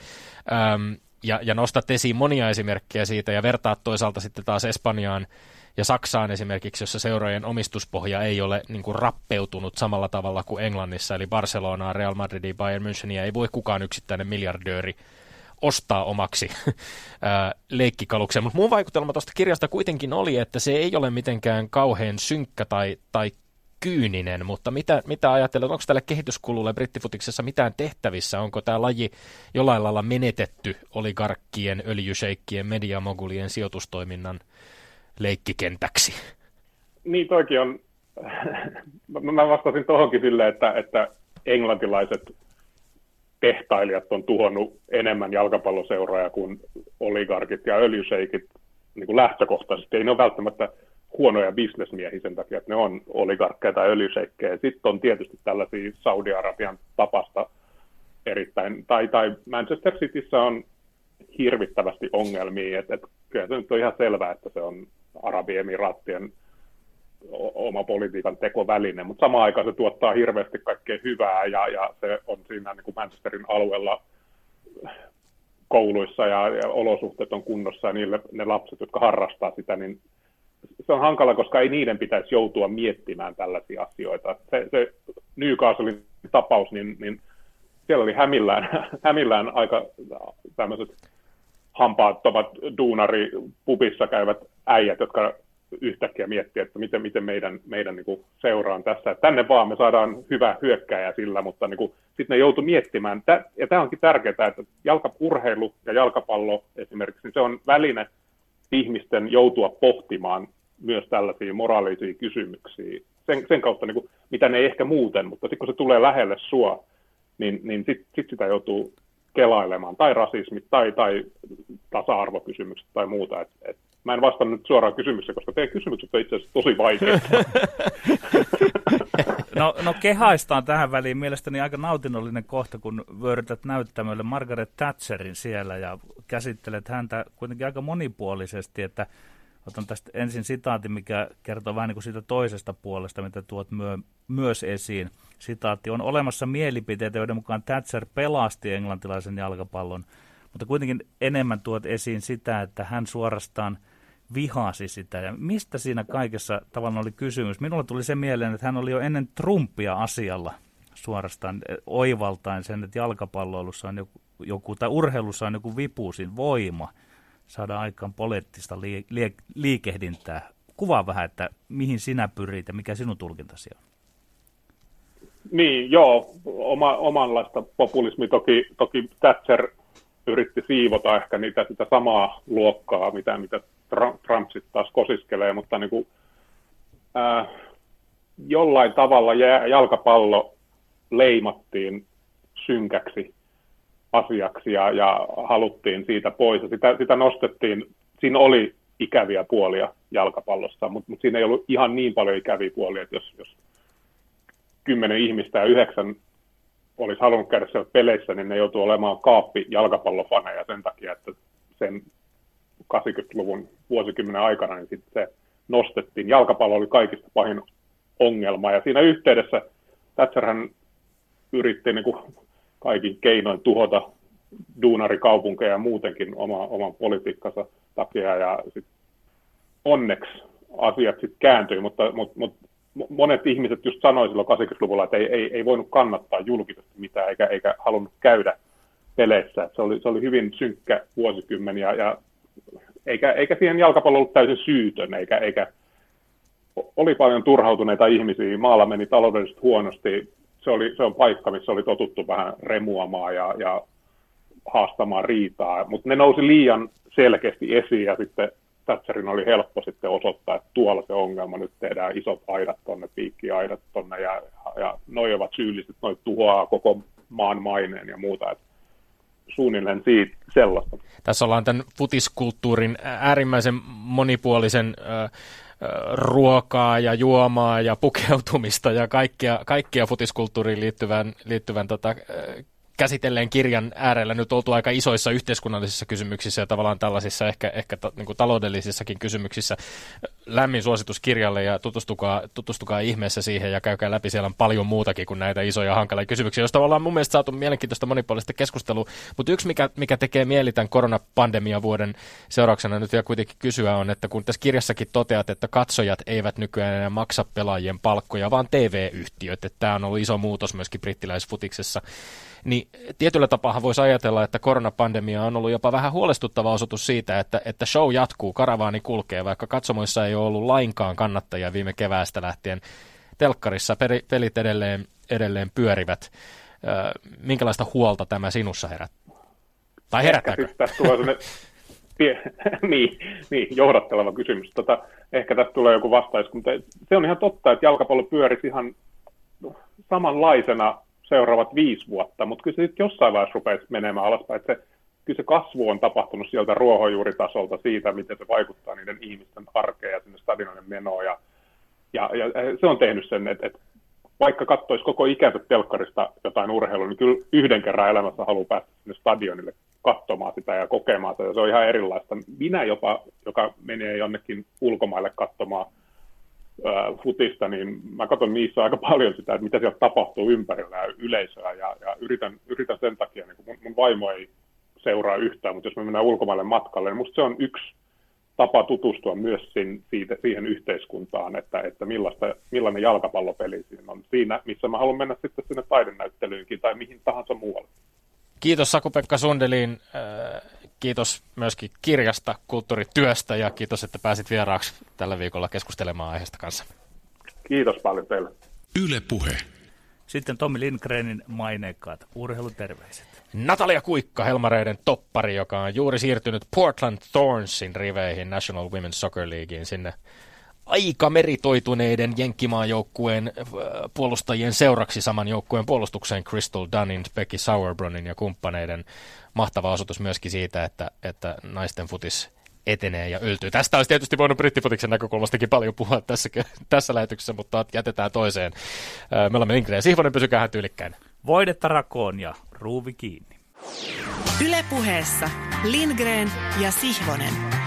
Öm, ja, ja nostat esiin monia esimerkkejä siitä ja vertaat toisaalta sitten taas Espanjaan ja Saksaan esimerkiksi, jossa seurojen omistuspohja ei ole niin kuin rappeutunut samalla tavalla kuin Englannissa, eli Barcelonaa, Real Madridia, Bayern Müncheniä ei voi kukaan yksittäinen miljardööri ostaa omaksi leikkikalukseen. Mutta mun vaikutelma tuosta kirjasta kuitenkin oli, että se ei ole mitenkään kauhean synkkä tai, tai kyyninen, mutta mitä, mitä ajattelet, onko tälle kehityskululle brittifutiksessa mitään tehtävissä? Onko tämä laji jollain lailla menetetty oligarkkien, öljysheikkien, mediamogulien sijoitustoiminnan leikkikentäksi. Niin, toikin on, mä vastasin tuohonkin silleen, että, että englantilaiset tehtailijat on tuhonnut enemmän jalkapalloseuroja kuin oligarkit ja öljyseikit niin kuin lähtökohtaisesti. Ei ne ole välttämättä huonoja bisnesmiehiä sen takia, että ne on oligarkkeja tai öljyseikkejä. Sitten on tietysti tällaisia Saudi-Arabian tapasta erittäin, tai, tai Manchester Cityssä on hirvittävästi ongelmia, että, että kyllä se nyt on ihan selvää, että se on Arabiemiraattien oma politiikan tekoväline, mutta samaan aikaan se tuottaa hirveästi kaikkea hyvää ja, ja se on siinä niin kuin Manchesterin alueella kouluissa ja, ja olosuhteet on kunnossa ja niille, ne lapset, jotka harrastaa sitä, niin se on hankala, koska ei niiden pitäisi joutua miettimään tällaisia asioita. Se, se Newcastlein tapaus, niin, niin siellä oli hämillään, hämillään aika tämmöiset hampaattomat duunari pubissa käyvät äijät, jotka yhtäkkiä miettii, että miten, miten meidän, meidän niin seuraan tässä. Että tänne vaan me saadaan hyvä hyökkäjä sillä, mutta niin sitten ne joutu miettimään. Ja tämä onkin tärkeää, että jalkapurheilu ja jalkapallo esimerkiksi, niin se on väline ihmisten joutua pohtimaan myös tällaisia moraalisia kysymyksiä. Sen, sen kautta, niin kuin, mitä ne ei ehkä muuten, mutta sitten kun se tulee lähelle sua, niin, niin sitten sit sitä joutuu kelailemaan, tai rasismit, tai, tai tasa-arvokysymykset tai muuta. Et, et, mä en vastannut nyt suoraan kysymykseen, koska teidän kysymykset on itse asiassa tosi vaikeita. no, no kehaistaan tähän väliin mielestäni aika nautinnollinen kohta, kun vyörytät näyttämölle Margaret Thatcherin siellä ja käsittelet häntä kuitenkin aika monipuolisesti, että Otan tästä ensin sitaatin, mikä kertoo vähän niin kuin siitä toisesta puolesta, mitä tuot myö, myös esiin. Sitaatti, on olemassa mielipiteitä, joiden mukaan Thatcher pelasti englantilaisen jalkapallon, mutta kuitenkin enemmän tuot esiin sitä, että hän suorastaan vihasi sitä. Ja mistä siinä kaikessa tavallaan oli kysymys? Minulle tuli se mieleen, että hän oli jo ennen Trumpia asialla suorastaan eh, oivaltain sen, että jalkapalloilussa on joku, joku tai urheilussa on joku vipuusin voima – saada aikaan poliittista lie, lie, liikehdintää. Kuvaa vähän, että mihin sinä pyrit ja mikä sinun tulkintasi on. Niin, joo, oma, omanlaista populismi toki, toki Thatcher yritti siivota ehkä niitä, sitä samaa luokkaa, mitä, mitä Trump sitten taas kosiskelee, mutta niin kuin, ää, jollain tavalla jalkapallo leimattiin synkäksi asiaksi ja, ja haluttiin siitä pois. Ja sitä, sitä nostettiin, siinä oli ikäviä puolia jalkapallossa, mutta, mutta siinä ei ollut ihan niin paljon ikäviä puolia, että jos, jos kymmenen ihmistä ja yhdeksän olisi halunnut käydä siellä peleissä, niin ne joutuu olemaan kaappi jalkapallofaneja sen takia, että sen 80-luvun vuosikymmenen aikana niin sitten se nostettiin. Jalkapallo oli kaikista pahin ongelma ja siinä yhteydessä Thatcherhän yritti niin kuin kaikin keinoin tuhota duunarikaupunkeja ja muutenkin oma, oman politiikkansa takia. Ja sit onneksi asiat sitten kääntyi, mutta, mutta, mutta monet ihmiset just sanoi silloin 80-luvulla, että ei, ei, ei voinut kannattaa julkisesti mitään eikä, eikä halunnut käydä peleissä. se, oli, se oli hyvin synkkä vuosikymmen ja, ja eikä, eikä siihen jalkapallo ollut täysin syytön, eikä, eikä oli paljon turhautuneita ihmisiä, maalla meni taloudellisesti huonosti, se, oli, se on paikka, missä oli totuttu vähän remuamaan ja, ja haastamaan riitaa, mutta ne nousi liian selkeästi esiin ja sitten Thatcherin oli helppo sitten osoittaa, että tuolla se ongelma, nyt tehdään isot aidat tuonne, piikkiaidat tuonne ja, ja noi ovat syylliset, noi tuhoaa koko maan maineen ja muuta. Että suunnilleen siitä sellaista. Tässä ollaan tämän futiskulttuurin äärimmäisen monipuolisen ruokaa ja juomaa ja pukeutumista ja kaikkia, kaikkia futiskulttuuriin liittyvän, liittyvän tota, käsitelleen kirjan äärellä nyt oltu aika isoissa yhteiskunnallisissa kysymyksissä ja tavallaan tällaisissa ehkä, ehkä ta, niin taloudellisissakin kysymyksissä. Lämmin suositus kirjalle ja tutustukaa, tutustukaa ihmeessä siihen ja käykää läpi. Siellä on paljon muutakin kuin näitä isoja hankalia kysymyksiä, joista ollaan mun mielestä saatu mielenkiintoista monipuolista keskustelua. Mutta yksi, mikä, mikä tekee mieli tämän koronapandemian vuoden seurauksena nyt vielä kuitenkin kysyä on, että kun tässä kirjassakin toteat, että katsojat eivät nykyään enää maksa pelaajien palkkoja, vaan TV-yhtiöt, tämä on ollut iso muutos myöskin brittiläisfutiksessa niin tietyllä tapaa voisi ajatella, että koronapandemia on ollut jopa vähän huolestuttava osoitus siitä, että, että show jatkuu, karavaani kulkee, vaikka katsomoissa ei ole ollut lainkaan kannattajia viime keväästä lähtien. Telkkarissa pelit edelleen, edelleen pyörivät. Minkälaista huolta tämä sinussa herättää? Tai herättääkö? Ehkä siis tulee niin, niin, johdatteleva kysymys. Tota, ehkä tästä tulee joku vastaus, mutta se on ihan totta, että jalkapallo pyörisi ihan samanlaisena seuraavat viisi vuotta, mutta kyllä se sitten jossain vaiheessa rupeaisi menemään alaspäin, että se, kyllä se kasvu on tapahtunut sieltä ruohonjuuritasolta siitä, miten se vaikuttaa niiden ihmisten arkeen ja sinne stadionin menoon, ja, ja, ja se on tehnyt sen, että, että vaikka katsoisi koko ikänsä telkkarista jotain urheilua, niin kyllä yhden kerran elämässä haluaa päästä sinne stadionille katsomaan sitä ja kokemaan sitä, ja se on ihan erilaista. Minä jopa, joka menee jonnekin ulkomaille katsomaan futista, niin mä katson niissä aika paljon sitä, että mitä siellä tapahtuu ympärillä ja yleisöä, ja, ja yritän, yritän sen takia, niin kun mun, mun vaimo ei seuraa yhtään, mutta jos me mennään ulkomaille matkalle, niin musta se on yksi tapa tutustua myös sin, siitä, siihen yhteiskuntaan, että, että millaista, millainen jalkapallopeli siinä on. Siinä, missä mä haluan mennä sitten sinne taidenäyttelyynkin tai mihin tahansa muualle. Kiitos Saku-Pekka Sundelin. Äh, kiitos myöskin kirjasta, kulttuurityöstä ja kiitos, että pääsit vieraaksi tällä viikolla keskustelemaan aiheesta kanssa. Kiitos paljon teille. Yle Puhe. Sitten Tommi Lindgrenin maineikkaat urheiluterveiset. Natalia Kuikka, Helmareiden toppari, joka on juuri siirtynyt Portland Thornsin riveihin National Women's Soccer Leaguein sinne aika meritoituneiden jenkkimaajoukkueen äh, puolustajien seuraksi saman joukkueen puolustukseen Crystal Dunnin, Becky Sauerbrunin ja kumppaneiden mahtava osoitus myöskin siitä, että, että naisten futis etenee ja yltyy. Tästä olisi tietysti voinut brittifutiksen näkökulmastakin paljon puhua tässä, tässä lähetyksessä, mutta jätetään toiseen. Äh, me olemme Lindgren ja Sihvonen, pysykää tyylikkäin. Voidetta rakoon ja ruuvi kiinni. Ylepuheessa Lindgren ja Sihvonen.